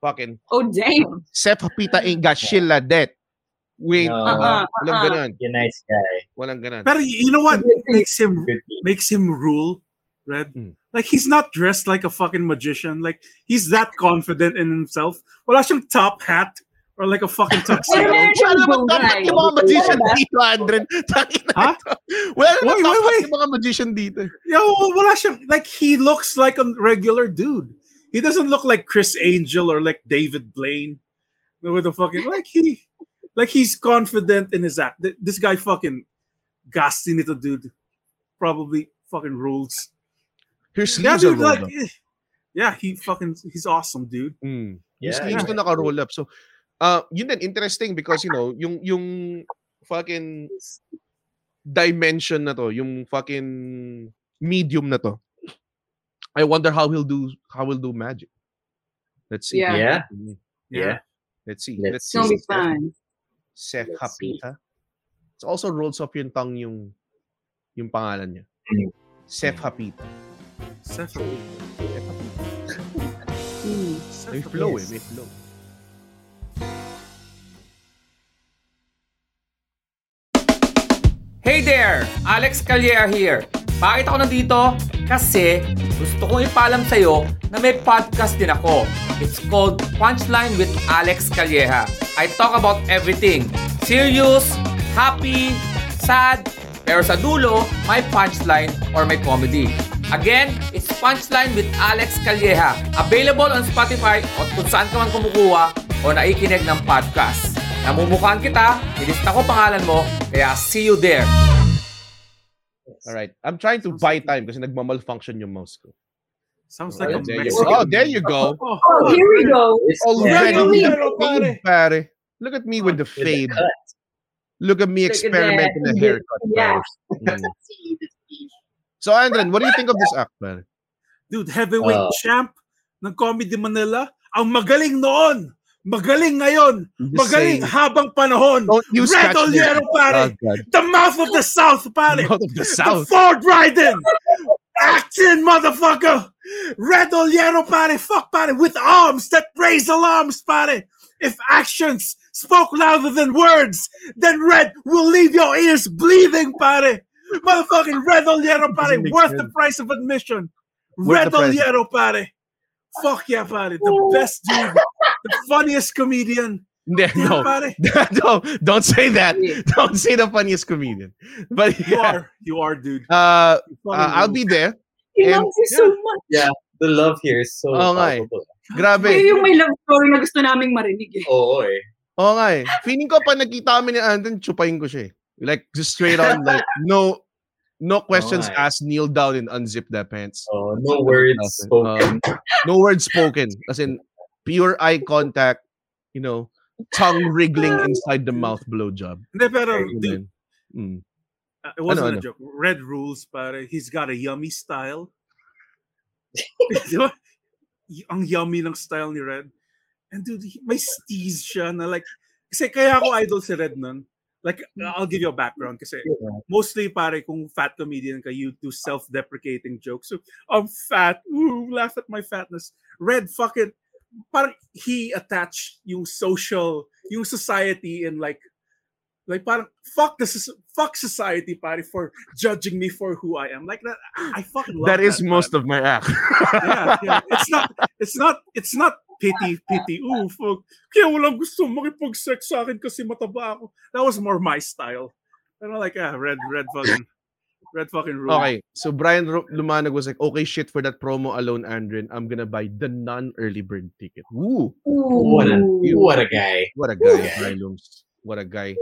Fucking Oh damn. Seth Hapita ain't got shit like that. Wait, No. Uh-uh, walang uh-uh. ganon. You're a nice guy. Walang ganon. Pero you know what makes him makes him rule, Red? Mm. Like he's not dressed like a fucking magician. Like he's that confident in himself. Wala siyang top hat or like a fucking Pero tuxedo. meron siyang Wala naman dapat bungay. yung mga magician Diba? dito, Andren. Tangina Ha? ito. Wala naman Wait, wait, dapat wait. yung mga magician dito. Yo, wala siyang like he looks like a regular dude. He doesn't look like Criss Angel or like David Blaine. With the fucking like he like he's confident in his act. Th- This guy fucking gassy nito dude. Probably fucking rules. His Yeah, sleeves are dude, rolled like, up. eh, yeah, he fucking he's awesome, dude. Mm. Yung Yeah. sleeves ko naka-roll up. So, uh, yun din, interesting because, you know, yung, yung fucking dimension na to, yung fucking medium na to, I wonder how he'll do, how he'll do magic. Let's see. Yeah. Yeah. Yeah. Let's see. Let's Let's It's gonna see. be fun. Seth Let's see. Hapita. Also rolls off yung tongue yung yung pangalan niya. Mm. Seth Hapita. Seth, Seth Hapita. Mm. May flow eh, may flow. Hey there! Alex Calleja here. Bakit ako nandito? Kasi gusto kong ipaalam sa'yo na may podcast din ako. It's called Punchline with Alex Calleja. I talk about everything. Serious, happy, sad, pero sa dulo, may punchline or may comedy. Again, it's Punchline with Alex Calleja. Available on Spotify o kung saan ka man kumukuha o naikinig ng podcast. Namumukhaan kita, nilista ko pangalan mo, kaya see you there. All right. I'm trying to buy time kasi nagmamalfunction yung mouse ko. sounds Oh, like a there you Mexican. Oh, there you go. Oh, Oh, here we go. It's Already pero pare. fade, pare. Look at me with the with the fade. Look at me experimenting the haircut. Yeah. Mm. So, Andren, what do you think of this act, pare? Dude, heavyweight Oh. champ ng Comedy Manila. Ang magaling noon. Magaling ngayon. Magaling saying, habang panahon. Red Ollero, pare. Oh, The mouth of the South, pare. Of the The south. Ford riding. Action, motherfucker. Red Ollero, pare. Fuck, pare. With arms that raise alarms, pare. If actions spoke louder than words, then Red will leave your ears bleeding, pare. Motherfucking Red Ollero, pare. Worth sense. the price of admission. Worth Red the. Ollero, pare. Fuck yeah, pare. The best dude. The funniest comedian. Hindi, Yeah, no. don't, don't say that. Don't say the funniest comedian. But You are. You are, dude. uh, uh, I'll be there. He And- loves you so much. Yeah, the love here is so Oo nga palpable. Grabe. Yun yung may love story na gusto naming marinig eh. Oo eh. Oo nga eh. Feeling ko pa nakita kami ni Andon, chupain ko siya eh. Like, just straight on, like, no, no questions Oo nga eh. asked, kneel down and unzip their pants. Oh, no words Nothing. spoken. Um, no words spoken. As in, pure eye contact, you know, tongue wriggling inside the mouth blowjob. Hindi, pero, dude. Mm. Uh, it wasn't Ano, a ano? joke. Red rules, pare. He's got a yummy style. Ang yummy ng style ni Red. And dude, may steez siya na like, kasi kaya ako idol si Red nun. Like, I'll give you a background kasi mostly pare kung fat comedian ka, you do self-deprecating jokes. So, I'm fat. Ooh, laugh at my fatness. Red fucking, parang he attached yung social, yung society and like, like parang fuck this is fuck society pare for judging me for who I am. Like that, I fucking love That is man. most of my act. yeah, yeah. It's not, it's not, it's not pity, pity. Ooh, fuck. Kaya walang gusto makipag-sex sa akin kasi mataba ako. That was more my style. Pero like, ah, red, red fucking, red fucking rule. Okay, so Brian Ru- Lumanag was like, okay, shit for that promo alone, Andren. I'm gonna buy the non-early bird ticket. Woo! What a what a guy. What a guy, Yeah. Brylums. What a guy.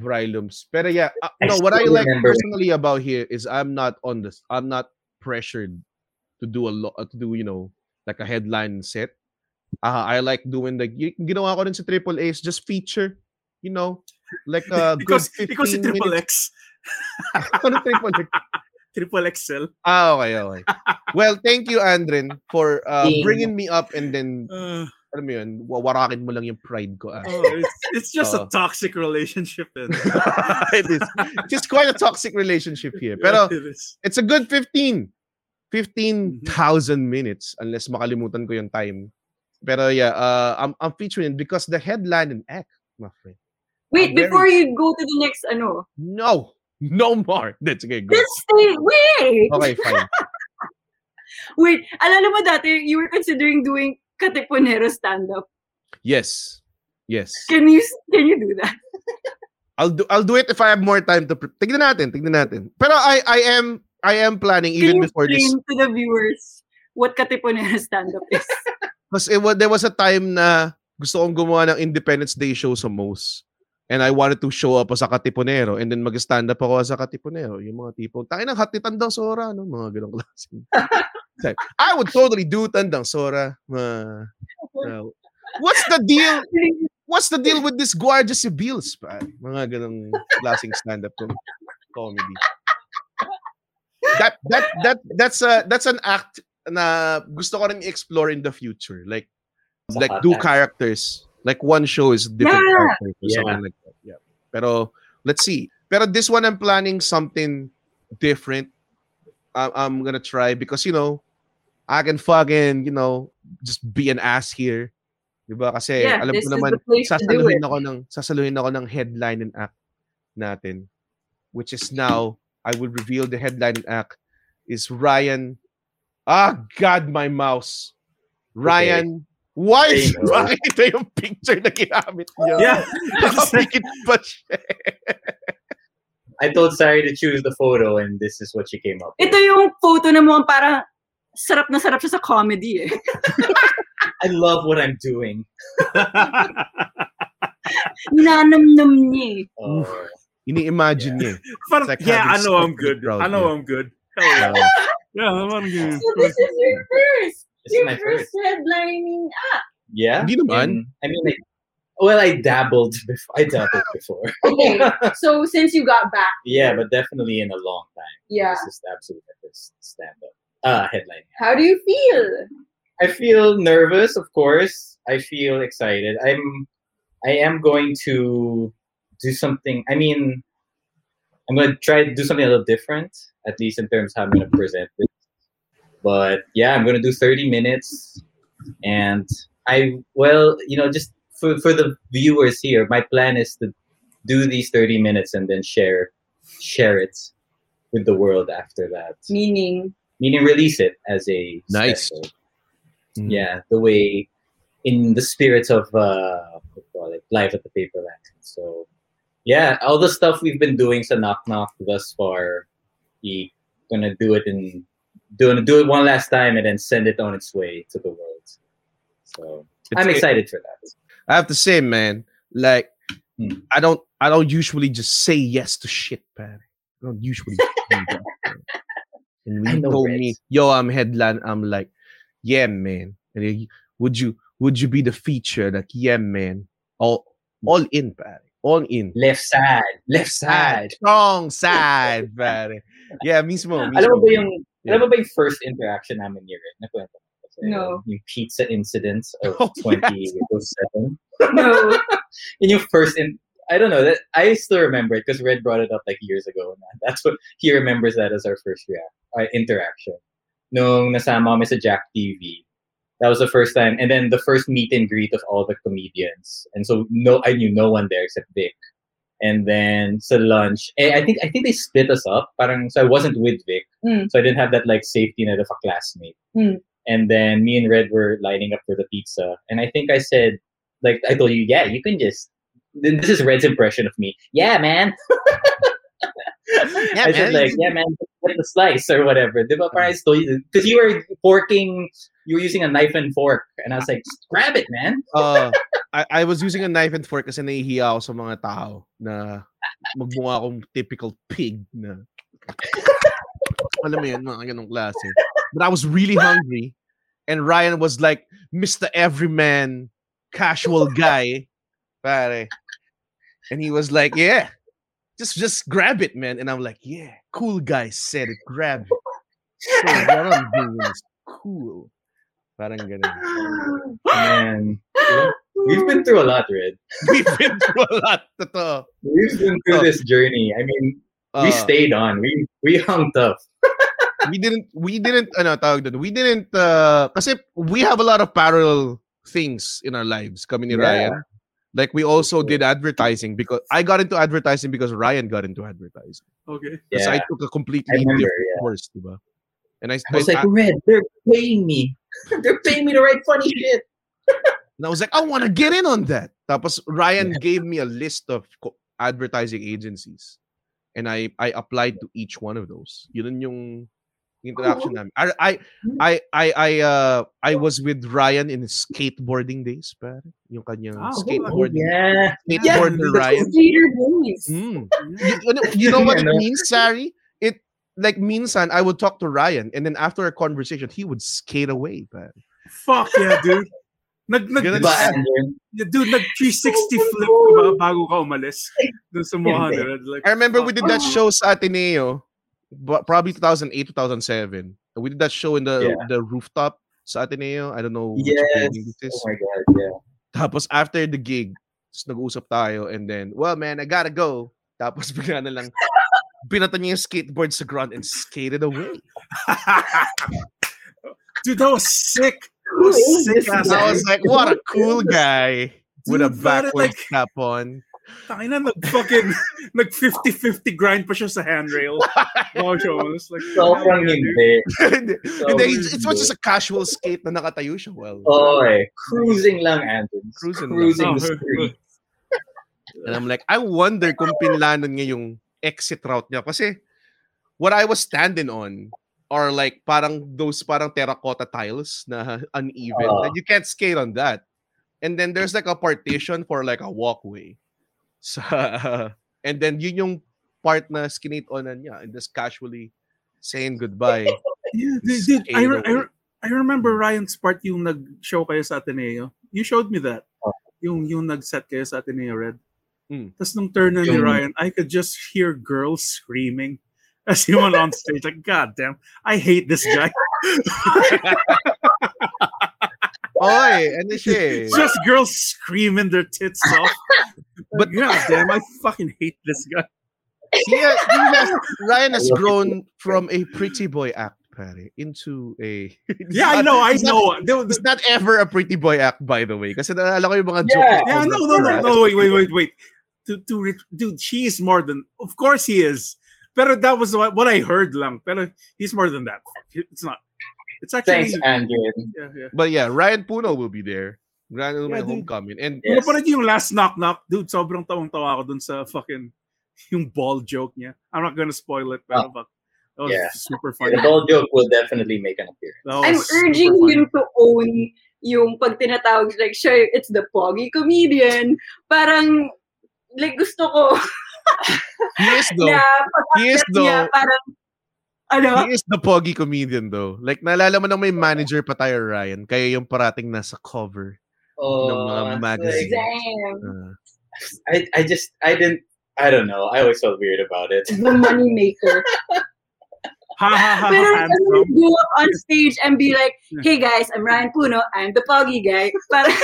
Brylums. Pero yeah, uh, I no, what I like remember- personally about here is I'm not on this. I'm not pressured to do a lot, to do, you know, like a headline set. Uh, I like doing the, y- ginawa ko rin sa Triple A's, just feature, you know, like a good Because, 15 because si Triple minutes. X. Ano Triple X? Triple XL. Ah, okay, okay. Well, thank you, Andren, for uh, Ding. bringing me up and then, Uh, alam mo yun, wawarakin mo lang yung pride ko. Ah. oh, it's, it's just Oh. a toxic relationship. And, it is. It's quite a toxic relationship here. Pero it is. it's a good 15. 15,000 minutes unless makalimutan ko yung time. Pero yeah, uh, I'm, I'm featuring it because the headline and act, my friend. Wait, I'm very- before you go to the next, ano, No, no more. That's okay, go. let's stay, wait! Okay, fine. Wait, alala mo dati, you were considering doing Katipunero stand-up. Yes. Yes. Can you, can you do that? I'll do I'll do it if I have more time to pre- tignan natin, tignan natin. Pero I I am I am planning even before this explain to the viewers what Katipunero stand-up is? Because it was, there was a time na gusto kong gumawa ng Independence Day show sa Moe's. And I wanted to show up as a Katipunero and then mag-stand up ako as a Katipunero. Yung mga tipong, tayo ng hati tandang sora, no? Mga ganong klase. Like, I would totally do tandang sora. Uh, uh, what's the deal? What's the deal with this Guardia Civils? Pa? Mga ganong klaseng stand-up com- comedy. That that that that's a that's an act na gusto ko rin i-explore in the future. Like like do characters. Like one show is different Yeah. or Yeah. something like. Pero let's see. Pero this one I'm planning something different. I- I'm gonna try because you know I can fucking you know just be an ass here. Diba? Kasi Yeah, alam this ko is naman the place to do sasaluhin it. ako ng sasaluhin ako ng headline and act natin which is now I will reveal the headline and act is Ryan Ah god my mouse Ryan why I is know. bakit ito yung picture na ginamit niya? Yeah. Nakapikit pa siya. I told Sari to choose the photo, and this is what she came up with. Ito yung photo na mukhang parang sarap na sarap siya sa comedy eh. I love what I'm doing. Nanamnam niya eh. Oh, Ini-imagine niya. eh. Parang, It's like yeah, I know I'm smoke in the good. crowd, I know yeah. I'm good. Hell yeah. Yeah, I'm good. So this is your first, this is your my first first. headlining act. Yeah. Hindi naman. In- I mean, like, well, I dabbled before. I dabbled before. Okay, so since you got back, yeah, but definitely in a long time. yeah, This is absolutely my first stand-up. Uh, headline. how do you feel? I feel nervous, of course. I feel excited. I'm I am going to do something. I mean, I'm going to try to do something a little different, at least in terms of how I'm going to present it. But yeah, I'm going to do 30 minutes. And I, well, you know, just for, for the viewers here, my plan is to do these 30 minutes and then share share it with the world after that. Meaning, Meaning release it as a Nice. special Mm. yeah the way in the spirit of uh what do you call it live at the paperland so yeah all the stuff we've been doing so knock knock thus far we gonna do it in doing do it one last time and then send it on its way to the world so i'm It's- excited for that I have to say, man, like Hmm. I don't I don't usually just say yes to shit, man. I don't usually do that. man. And when you know, told Reds. me, yo, I'm headline, I'm like, yeah, man. And then, would you would you be the feature? Like, yeah, man. All all in, pare. All in. left side left side Strong side, pare. Yeah, mismo. mismo. alam mo ba yung Yeah. alam mo ba yung first interaction namin ni Red? Nakwento ko. sa'yo? No. Yung pizza incidents of Oh, yes. 2007. No. in your first in I don't know that I still remember it because Red brought it up like years ago. Na. That's what he remembers that as our first react uh, interaction. Nung nasama kami sa Jack TV, that was the first time, and then the first meet and greet of all the comedians. And so no, I knew no one there except Vic. And then sa lunch, eh, I think I think they split us up. Parang so I wasn't with Vic, Mm. so I didn't have that like safety net of a classmate. Mm. And then me and Red were lining up for the pizza, and I think I said, like I told you, yeah, you can just. This is Red's impression of me. Yeah, man. Yeah, I said man. like, yeah, man, get the slice or whatever. Di ba? Parang I told you because you were forking, you were using a knife and fork, and I was like, "Just grab it, man. Uh, I, I was using a knife and fork kasi nahihiya ako sa mga tao na magmukha akong typical pig na alam mo yun, mga ganong klase. But I was really hungry and Ryan was like Mr. Everyman casual guy pare. And he was like, yeah, just just grab it, man. And I'm like, yeah, cool guy said it, grab it. So what I'm doing is cool. Parang ganun. Man, we've been through a lot, Red. We've been through a lot. Totoo. We've been through this journey. I mean, we Uh, stayed on. We we hung tough. we didn't we didn't ano tawag doon. We didn't uh kasi we have a lot of parallel things in our lives kami ni Yeah. Ryan. Like we also did advertising because I got into advertising because Ryan got into advertising. Okay. Because I took a completely remember, different yeah. course, diba? And I, I was I- like, Red, they're paying me. they're paying me to write funny shit. And I was like, I want to get in on that. Tapos Ryan gave me a list of co- advertising agencies. And I I applied to each one of those. Yun yung interaction namin. I I I I I, uh, I was with Ryan in his skateboarding days, pare. Yung kanyang Ah, oh, skateboarding. Yeah. Skateboarder Yeah, Ryan. Mm. You, you know, what it means, Sari? It like minsan I would talk to Ryan and then after a conversation he would skate away, pare. Fuck yeah, dude. Nag, nag, Ganun Diba, dude, nag 360 flip ka ba bago ka umalis? Dun sa mga hundred. Like, I remember we did that Oh. show sa Ateneo, but probably 2008, 2007. We did that show in the Yeah. the rooftop sa Ateneo. I don't know which Yes. building this. Oh my god, yeah. Tapos after the gig, tapos nag-usap tayo and then, well man, I gotta go. Tapos bigla na lang, binata niya yung skateboard sa ground and skated away. dude, that was sick. That Who was is sick this ass. I was like, what a cool guy with a Dude, pare, backward like- cap on. Tangina, nag fucking, nag 50-50 grind pa siya sa handrail. Wow, siya. Was like, Sobrang hindi. Hindi, So Hindi, it's, it's weird. just a casual skate na nakatayo siya. Well, Oh, eh. Cruising lang, Andrew. Cruising. Cruising Oh, the street. And I'm like, I wonder kung pinlanon niya yung exit route niya. Kasi what I was standing on are like parang those parang terracotta tiles na uneven. Ah. that you can't skate on that. And then there's like a partition for like a walkway. So, and then yun yung part na skinate onan niya and just casually saying goodbye. Yeah, dude, I, re- I, re- I remember Ryan's part yung nag-show kayo sa Ateneo. You showed me that. Oh. Yung, yung nag-set kayo sa Ateneo, Red. Hmm. Tapos nung turn na ni Ryan, I could just hear girls screaming as he went on stage. Like, God damn, I hate this guy. Oy, ano siya eh. It's just girls screaming their tits off. but God damn, I fucking hate this guy. He has, he has, Ryan has grown from a pretty boy act, pare, into a... He's Yeah, I know, I he's not- know. There- It's not ever a pretty boy act, by the way. Kasi naalala ko yung mga Yeah. joke. Yeah, no, no, no, no. Wait, wait, wait, wait. To, to, re- dude, she is more than. Of course, he is. Pero that was what, what I heard lang. Pero he's more than that. It's not. It's actually. Thanks, Andrew. Yeah, yeah. But yeah, Ryan Puno will be there. Ryan will Yeah, my dude. homecoming. And Yeah. Yes. Napanood yung last knock knock, dude. Sobrang tawang-tawa ako dun sa fucking yung ball joke niya. I'm not gonna spoil it, pero oh. fuck, that was Yeah. super funny. The ball joke will definitely make an appearance. That I'm urging funny. him to own yung pag tinatawag like sure, it's the poggy comedian. Parang like gusto ko he is though. na pag He is niya, though. parang ano, He is the poggy comedian though. Like, naalala mo nang may manager pa tayo, Ryan. Kaya yung parating nasa cover. Oh, Ng mga it's magazines. like- damn, Uh, I, I just, I didn't, I don't know. I always felt weird about it. the money maker. Ha ha ha. Pero like, handsome. ano, go up on stage and be like, hey guys, I'm Ryan Puno, I'm the Pogi guy. Para,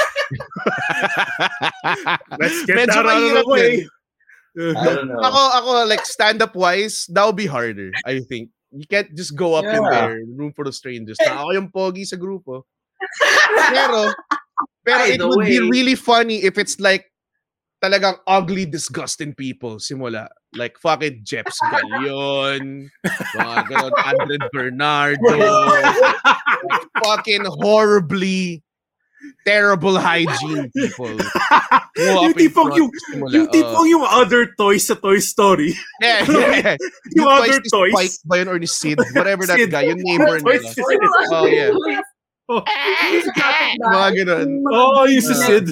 Let's get Medyo that out of mahirap the way. I don't know. ako, ako, like, stand-up wise, that would be harder, I think. You can't just go up in Yeah. there, room for the strangers. Na ako yung pogi sa grupo. Pero, pero By it would be really funny if it's like, talagang ugly, disgusting people simula. Like, fucking Jeps Galion, mga Andred Bernardo, fucking horribly terrible hygiene people. Go yung up in tipong front, yung, simula, yung uh, tipong yung other toys sa Toy Story. Yeah, yeah. Yung other ni toys. Spike ba yun or ni Sid? Whatever that Sid. guy, yung neighbor nila. Oh, yeah. Oh, Mga ganun. oh yung si Uh, Sid.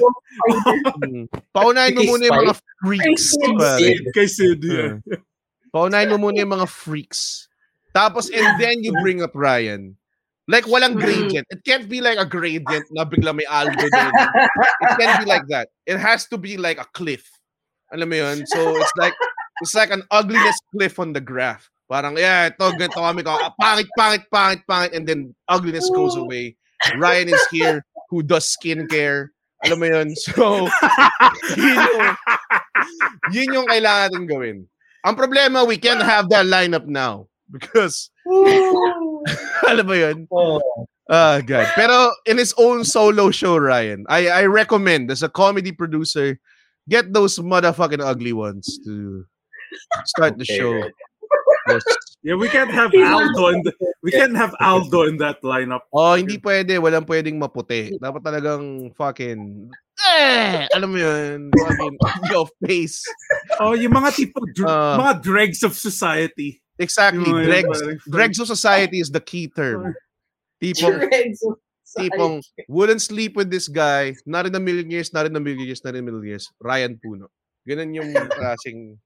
Mm. Paunahin mo muna yung mga freaks. Kay pare. Sid. Kay Sid, yeah. Yeah. Paunahin mo muna yung mga freaks. Tapos, and then you bring up Ryan. Like, walang mm. gradient. It can't be like a gradient na bigla may algo doon. It can't be like that. It has to be like a cliff. Alam mo yun? So, it's like, it's like an ugliness cliff on the graph. Parang, yeah, ito, ganito kami. ka- ah, Pangit, pangit, pangit, pangit. And then, ugliness goes away. Ryan is here who does skincare. Alam mo yun? So, yun yung, yun yung kailangan natin gawin. Ang problema, we can't have that lineup now. Because, alam mo yun? Oh. Ah, God. Pero in his own solo show, Ryan, I I recommend as a comedy producer, get those motherfucking ugly ones to start the show. Yeah, we can't have Aldo in the, we can't have Aldo in that lineup. Oh, hindi pwede. Walang pwedeng maputi. Dapat talagang fucking eh, alam mo yun, fucking your face. Oh, yung mga tipo dr- Ah. mga dregs of society. Exactly. Yung mga- Dregs, parang- dregs of society is the key term. Tipong, tipong wouldn't sleep with this guy, not in a million years, not in a million years, not in a million years. Ryan Puno. Ganun yung klaseng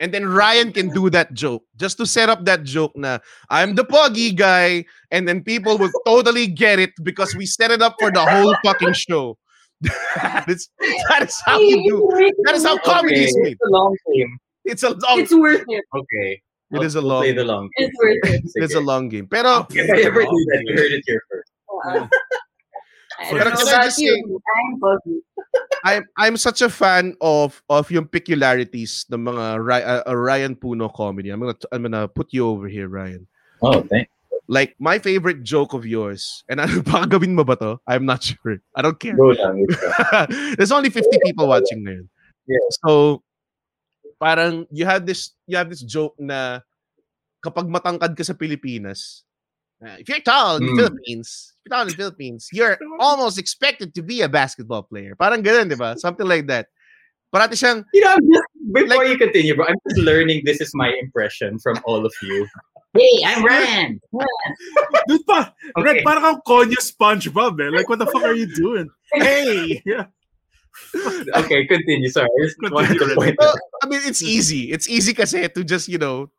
And then Ryan can do that joke just to set up that joke na I'm the poggy guy and then people will totally get it because we set it up for the whole fucking show. that, is, that is how you do. That is how comedy Okay, is made. It's a long game. It's a long It's worth it. Okay. It is a We'll long play the long game. It's worth it. it's a long game. Pero If I ever do that, you heard it here first. I Pero don't know can I about just you. say- I'm I'm I'm such a fan of of yung peculiarities ng mga uh, uh, Ryan Puno comedy. I'm gonna I'm gonna put you over here, Ryan. Oh, thank Like my favorite joke of yours, and ano baka gawin mo ba to? I'm not sure. I don't care. Go lang. go lang. There's only 50 people watching ngayon. Yeah. So parang you have this you have this joke na kapag matangkad ka sa Pilipinas, uh, if you're tall in the Mm. Philippines, if you're tall in the Philippines, you're almost expected to be a basketball player. Parang ganun, di ba? Something like that. Parati siyang, You know, I'm just, before you continue, bro, I'm just learning this is my impression from all of you. Hey, I'm Ryan. Dude, pa, Okay. Red, parang kang Konyo SpongeBob eh. Like, what the fuck are you doing? Hey! Yeah. Okay, continue. Sorry, I just wanted to Continue. point well. I mean, it's easy. It's easy kasi to just, you know,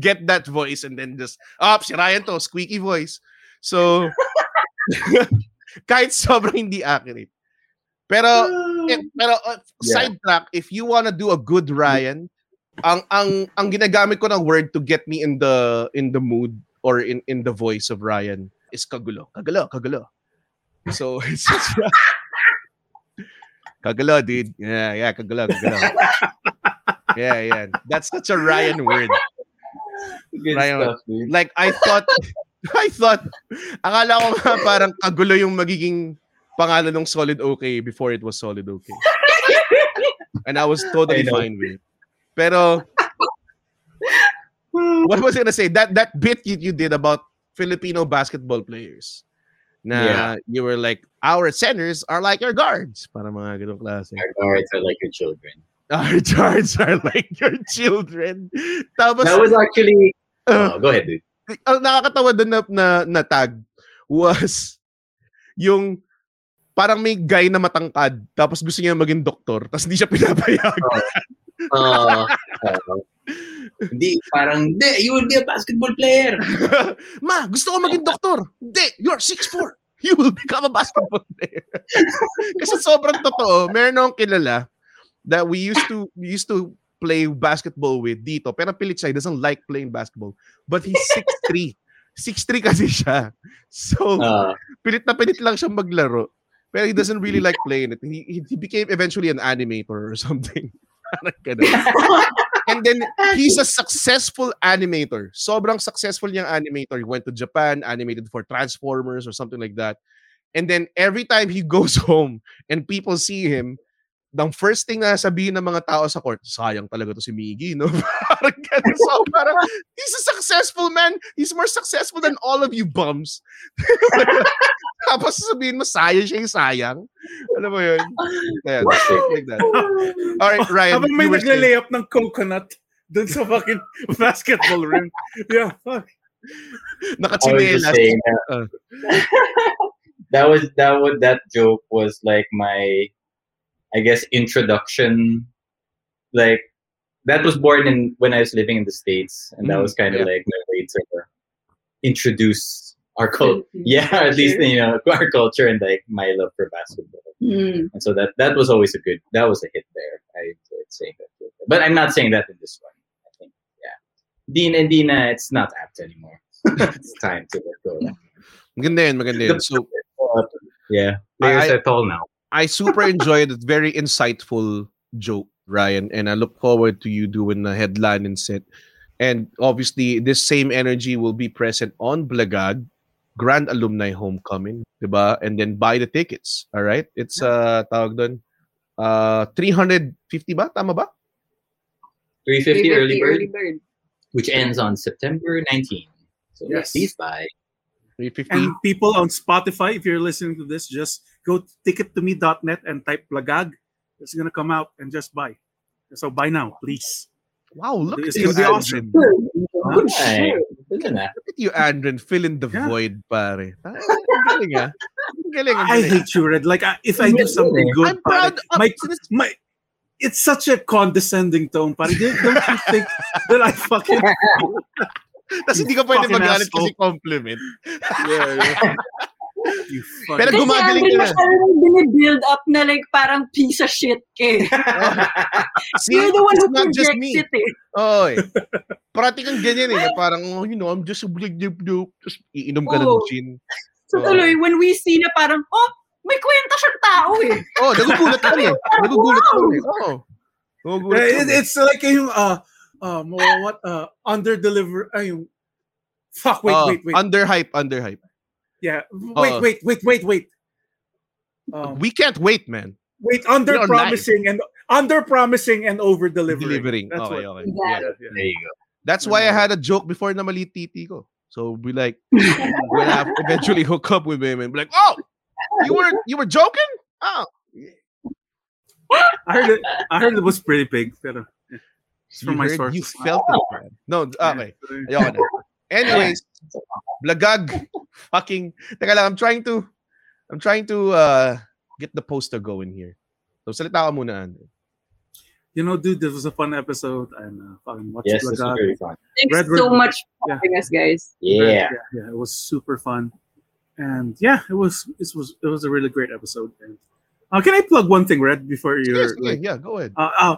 get that voice and then just, ah, si Ryan to, squeaky voice. So, kahit sobrang hindi accurate. Pero, eh, pero uh, Yeah. sidetrack, if you wanna do a good Ryan, ang ang ang ginagamit ko ng word to get me in the in the mood or in in the voice of Ryan is kagulo. Kagulo, kagulo. So, it's just, kagulo, dude. Yeah, yeah, kagulo, kagulo. yeah, yeah. That's such a Ryan word. Good Ryan, stuff, dude. Like I thought I thought akala ko nga parang kagulo yung magiging pangalan ng Solid OK before it was Solid OK. And I was totally I fine with it. Pero what was I gonna say? That that bit you, you did about Filipino basketball players. Na Yeah. you were like, our centers are like your guards. Para mga ganong klase. Our guards are like your children. Our guards are like your children. Tapos, That was actually. uh, Oh, go ahead, dude. ang nakakatawa doon na, na, na tag was yung parang may guy na matangkad tapos gusto niya maging doktor tapos hindi siya pinapayagan. Uh, uh, hindi, parang, hindi, you will be a basketball player. Ma, gusto ko maging doktor. Hindi, you're 6'4". You will become a basketball player. Kasi sobrang totoo. Meron akong kilala that we used to we used to play basketball with dito. Pero pilit siya, he doesn't like playing basketball. But he's 6'3". 6'3 kasi siya. So, Uh, pilit na pilit lang siya maglaro. Pero he doesn't really like playing it. He, he- he became eventually an animator or something. And then, he's a successful animator. Sobrang successful niyang animator. He went to Japan, animated for Transformers or something like that. And then, every time he goes home and people see him, the first thing na sabihin ng mga tao sa court, sayang talaga to si Miggy, no? parang ganun. So, parang, he's a successful man. He's more successful than all of you bums. Tapos sabihin mo, sayang siya yung sayang. Alam mo yun? Yeah, like that. All right, Ryan. Habang may you were saying- nagle-lay up ng coconut dun sa fucking basketball rim. Yeah, fuck. I Nakachinelas. that, Uh. that was that was that joke was like my, I guess introduction, like that was born in when I was living in the states, and that Mm, was kind of yeah. like my way to introduce our culture. Yeah, at least you know our culture and like my love for basketball. Mm. And so that that was always a good that was a hit there. I enjoyed saying that. But I'm not saying that in this one. I think yeah. Dean and Dina, it's not apt anymore. it's time to let go. Maganda yun, maganda yun. So, Yeah. Players I- are tall now. I super enjoyed it. Very insightful joke, Ryan. And I look forward to you doing the headline and set. And obviously, this same energy will be present on Blagag, Grand Alumni Homecoming, diba? And then buy the tickets, all right? It's, uh, tawag doon, uh, 350 ba? Tama ba? 350 early bird, early bird. which ends on September 19th. So Yes. please buy. 350? And people on Spotify, if you're listening to this, just go to ticket2me.net and type Blagag. It's gonna come out and just buy. So buy now, please. Wow, look It's at you, gonna be awesome. Good Ay, shit. Look at you, Andren, fill in the Yeah. void, pare. Ah, Ang galing, ah. Ang galing, ang I hate you, Red. Like if I do something good, I'm proud pare, of my, my it's such a condescending tone, pare. Don't don't you think that I fucking Tapos hindi ka pwede fucking magalit asshole. kasi compliment. you Pero fucking Kasi gumagaling Andrew, ka na. masyadong binibuild up na like parang piece of shit ka eh. See, You're the one who not projects it eh. Oo eh. Parati kang ganyan eh. Parang, oh, you know, I'm just a blig dip dip. Tapos iinom ka ng gin. So Oo. tuloy, when we see na parang, oh, may kwenta siyang tao eh. Oh, nagugulat kami. Nagugulat kami. Oo. Nagugulat Yeah, it, it's like yung uh um what uh under deliver ay yung fuck wait Oo, wait wait Underhype, underhype. Yeah wait Oo. wait wait wait wait um, We can't wait, man. wait under We're on promising and under promising and over delivering Delivering. that's okay, what okay. Yeah. Yeah. yeah, yeah. There you go. That's why I had a joke before na mali titi ko. So we like when I eventually hook up with women, be like, oh, you were you were joking? Oh, I heard it I heard it was pretty big pero yeah. it's you, from my heard- sources you felt it, man. No, okay. Ayoko na. Anyways, Blagag, fucking, teka lang, I'm trying to, I'm trying to uh, get the poster going here. So salita ka muna, Andrew. you know dude this was a fun episode and uh, fucking watch Yes, this Blagag. very fun. Thanks Red so Ribbon. much for Yeah. having us, guys. Yeah. yeah, yeah, it was super fun, and yeah, it was it was it was a really great episode. And uh, can I plug one thing, Red, before you're okay, like, yeah, go ahead. uh, uh,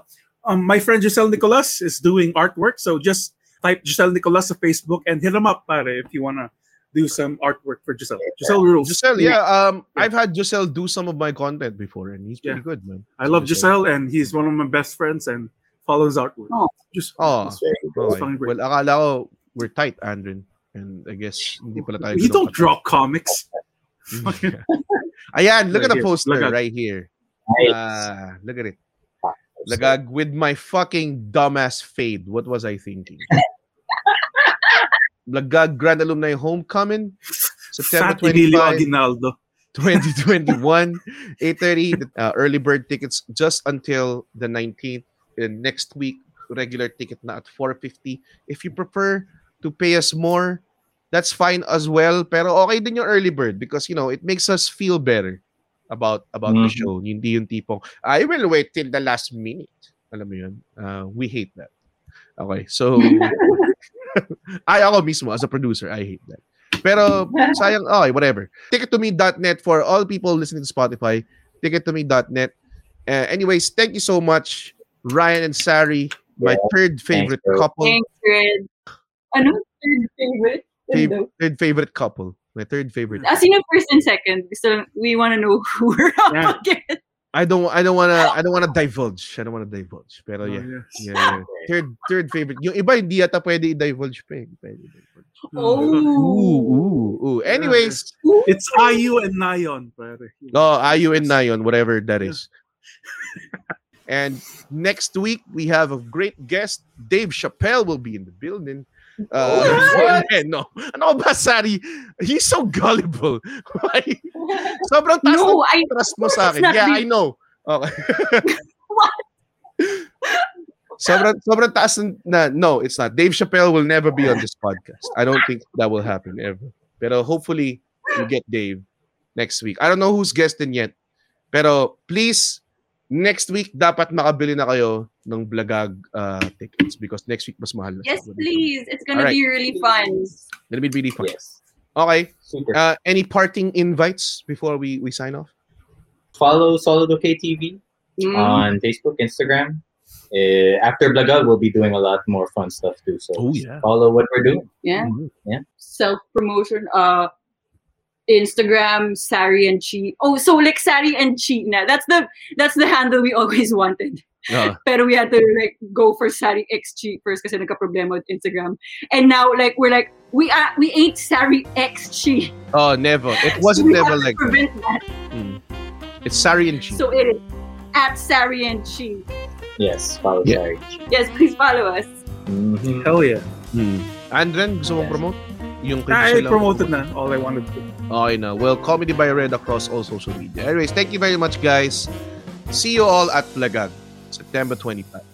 um, my friend Giselle Nicolas is doing artwork, so just type Giselle Nicolas on Facebook and hit him up, pare, if you wanna do some artwork for Giselle. Giselle rules. Giselle, yeah, um, Yeah. I've had Giselle do some of my content before, and he's pretty Yeah. good, man. I love Giselle, and he's one of my best friends and follows artwork. Oh. Just Oh, It's very good. okay. Well, akala ko we're tight, Andren, And I guess hindi pala tayo you don't katight. draw comics. Ayan, look at the Here, poster look at- right here. Nice. Ah, look at it. Lagag with my fucking dumbass fade. What was I thinking? Lagag Grand Alumni Homecoming, September 25, 2021, 8.30. Uh, early bird tickets just until the 19th. And next week, regular ticket na at 450. If you prefer to pay us more, that's fine as well. Pero okay din yung early bird because, you know, it makes us feel better about about the Mhm. show. Hindi yung tipong, I will wait till the last minute. Alam mo yun? Uh, we hate that. Okay, so... I ako mismo, as a producer, I hate that. Pero, sayang, okay, whatever. Ticket2me.net for all people listening to Spotify. Ticket2me.net. Uh, anyways, thank you so much, Ryan and Sari. my Yeah. third favorite bro. couple. Thanks, Red. Ano? Third favorite? Fav- third favorite couple. My third favorite. Ah, sino first and second? Gusto, we want to know who we're up Yeah. against. I don't I don't wanna I don't wanna divulge. I don't wanna divulge. Pero Oh, yeah. yes. Yeah, yeah. Third third favorite. Yung iba hindi yata pwede i-divulge pa eh. Pwede i-divulge. Oh. Ooh, ooh, ooh. Anyways, It's IU and Nayon, pare. oh, Ayu and Nayon, whatever that is. and next week we have a great guest. Dave Chappelle will be in the building. Uh, eh, no. Ano ba, Sari? He's so gullible. Why? Sobrang taas No, ng I- trust mo sa akin. Yeah, I know. Okay. sobrang, sobrang taas na, no, it's not. Dave Chappelle will never be on this podcast. I don't think that will happen ever. Pero hopefully, you get Dave next week. I don't know who's guesting yet. Pero please, next week, dapat makabili na kayo ng Blagag uh, tickets because next week mas mahal na. Yes, siguro. please. It's gonna Alright. be really fun. Gonna be really fun. Yes. Okay. Super. Uh, any parting invites before we, we sign off? Follow Solid OK TV Mm. on Facebook, Instagram. Uh, after Blagag, we'll be doing a lot more fun stuff too. So Oh, yeah. follow what we're doing. yeah. Yeah. Self promotion. Uh, Instagram, Sari and Chi. Oh, so like Sari and Chi na. That's the that's the handle we always wanted. Uh, Pero we had to like go for Sari X Chi first because kasi nagka-problema with Instagram. And now like we're like we are we ain't Sari X Chi. oh, never. It wasn't we never have to like that. prevent that. Mm. It's Sari and Chi. So it is at Sari and Chi. Yes, follow Yeah. Larry. Yes, please follow us. Mhm. Hell yeah. Mm. Andren, gusto mong promote? Yung Ah, I Critical promoted na all I wanted to. Okay na. Well, Comedy by Red across all social media. Anyways, thank you very much, guys. See you all at Plagag, September 25.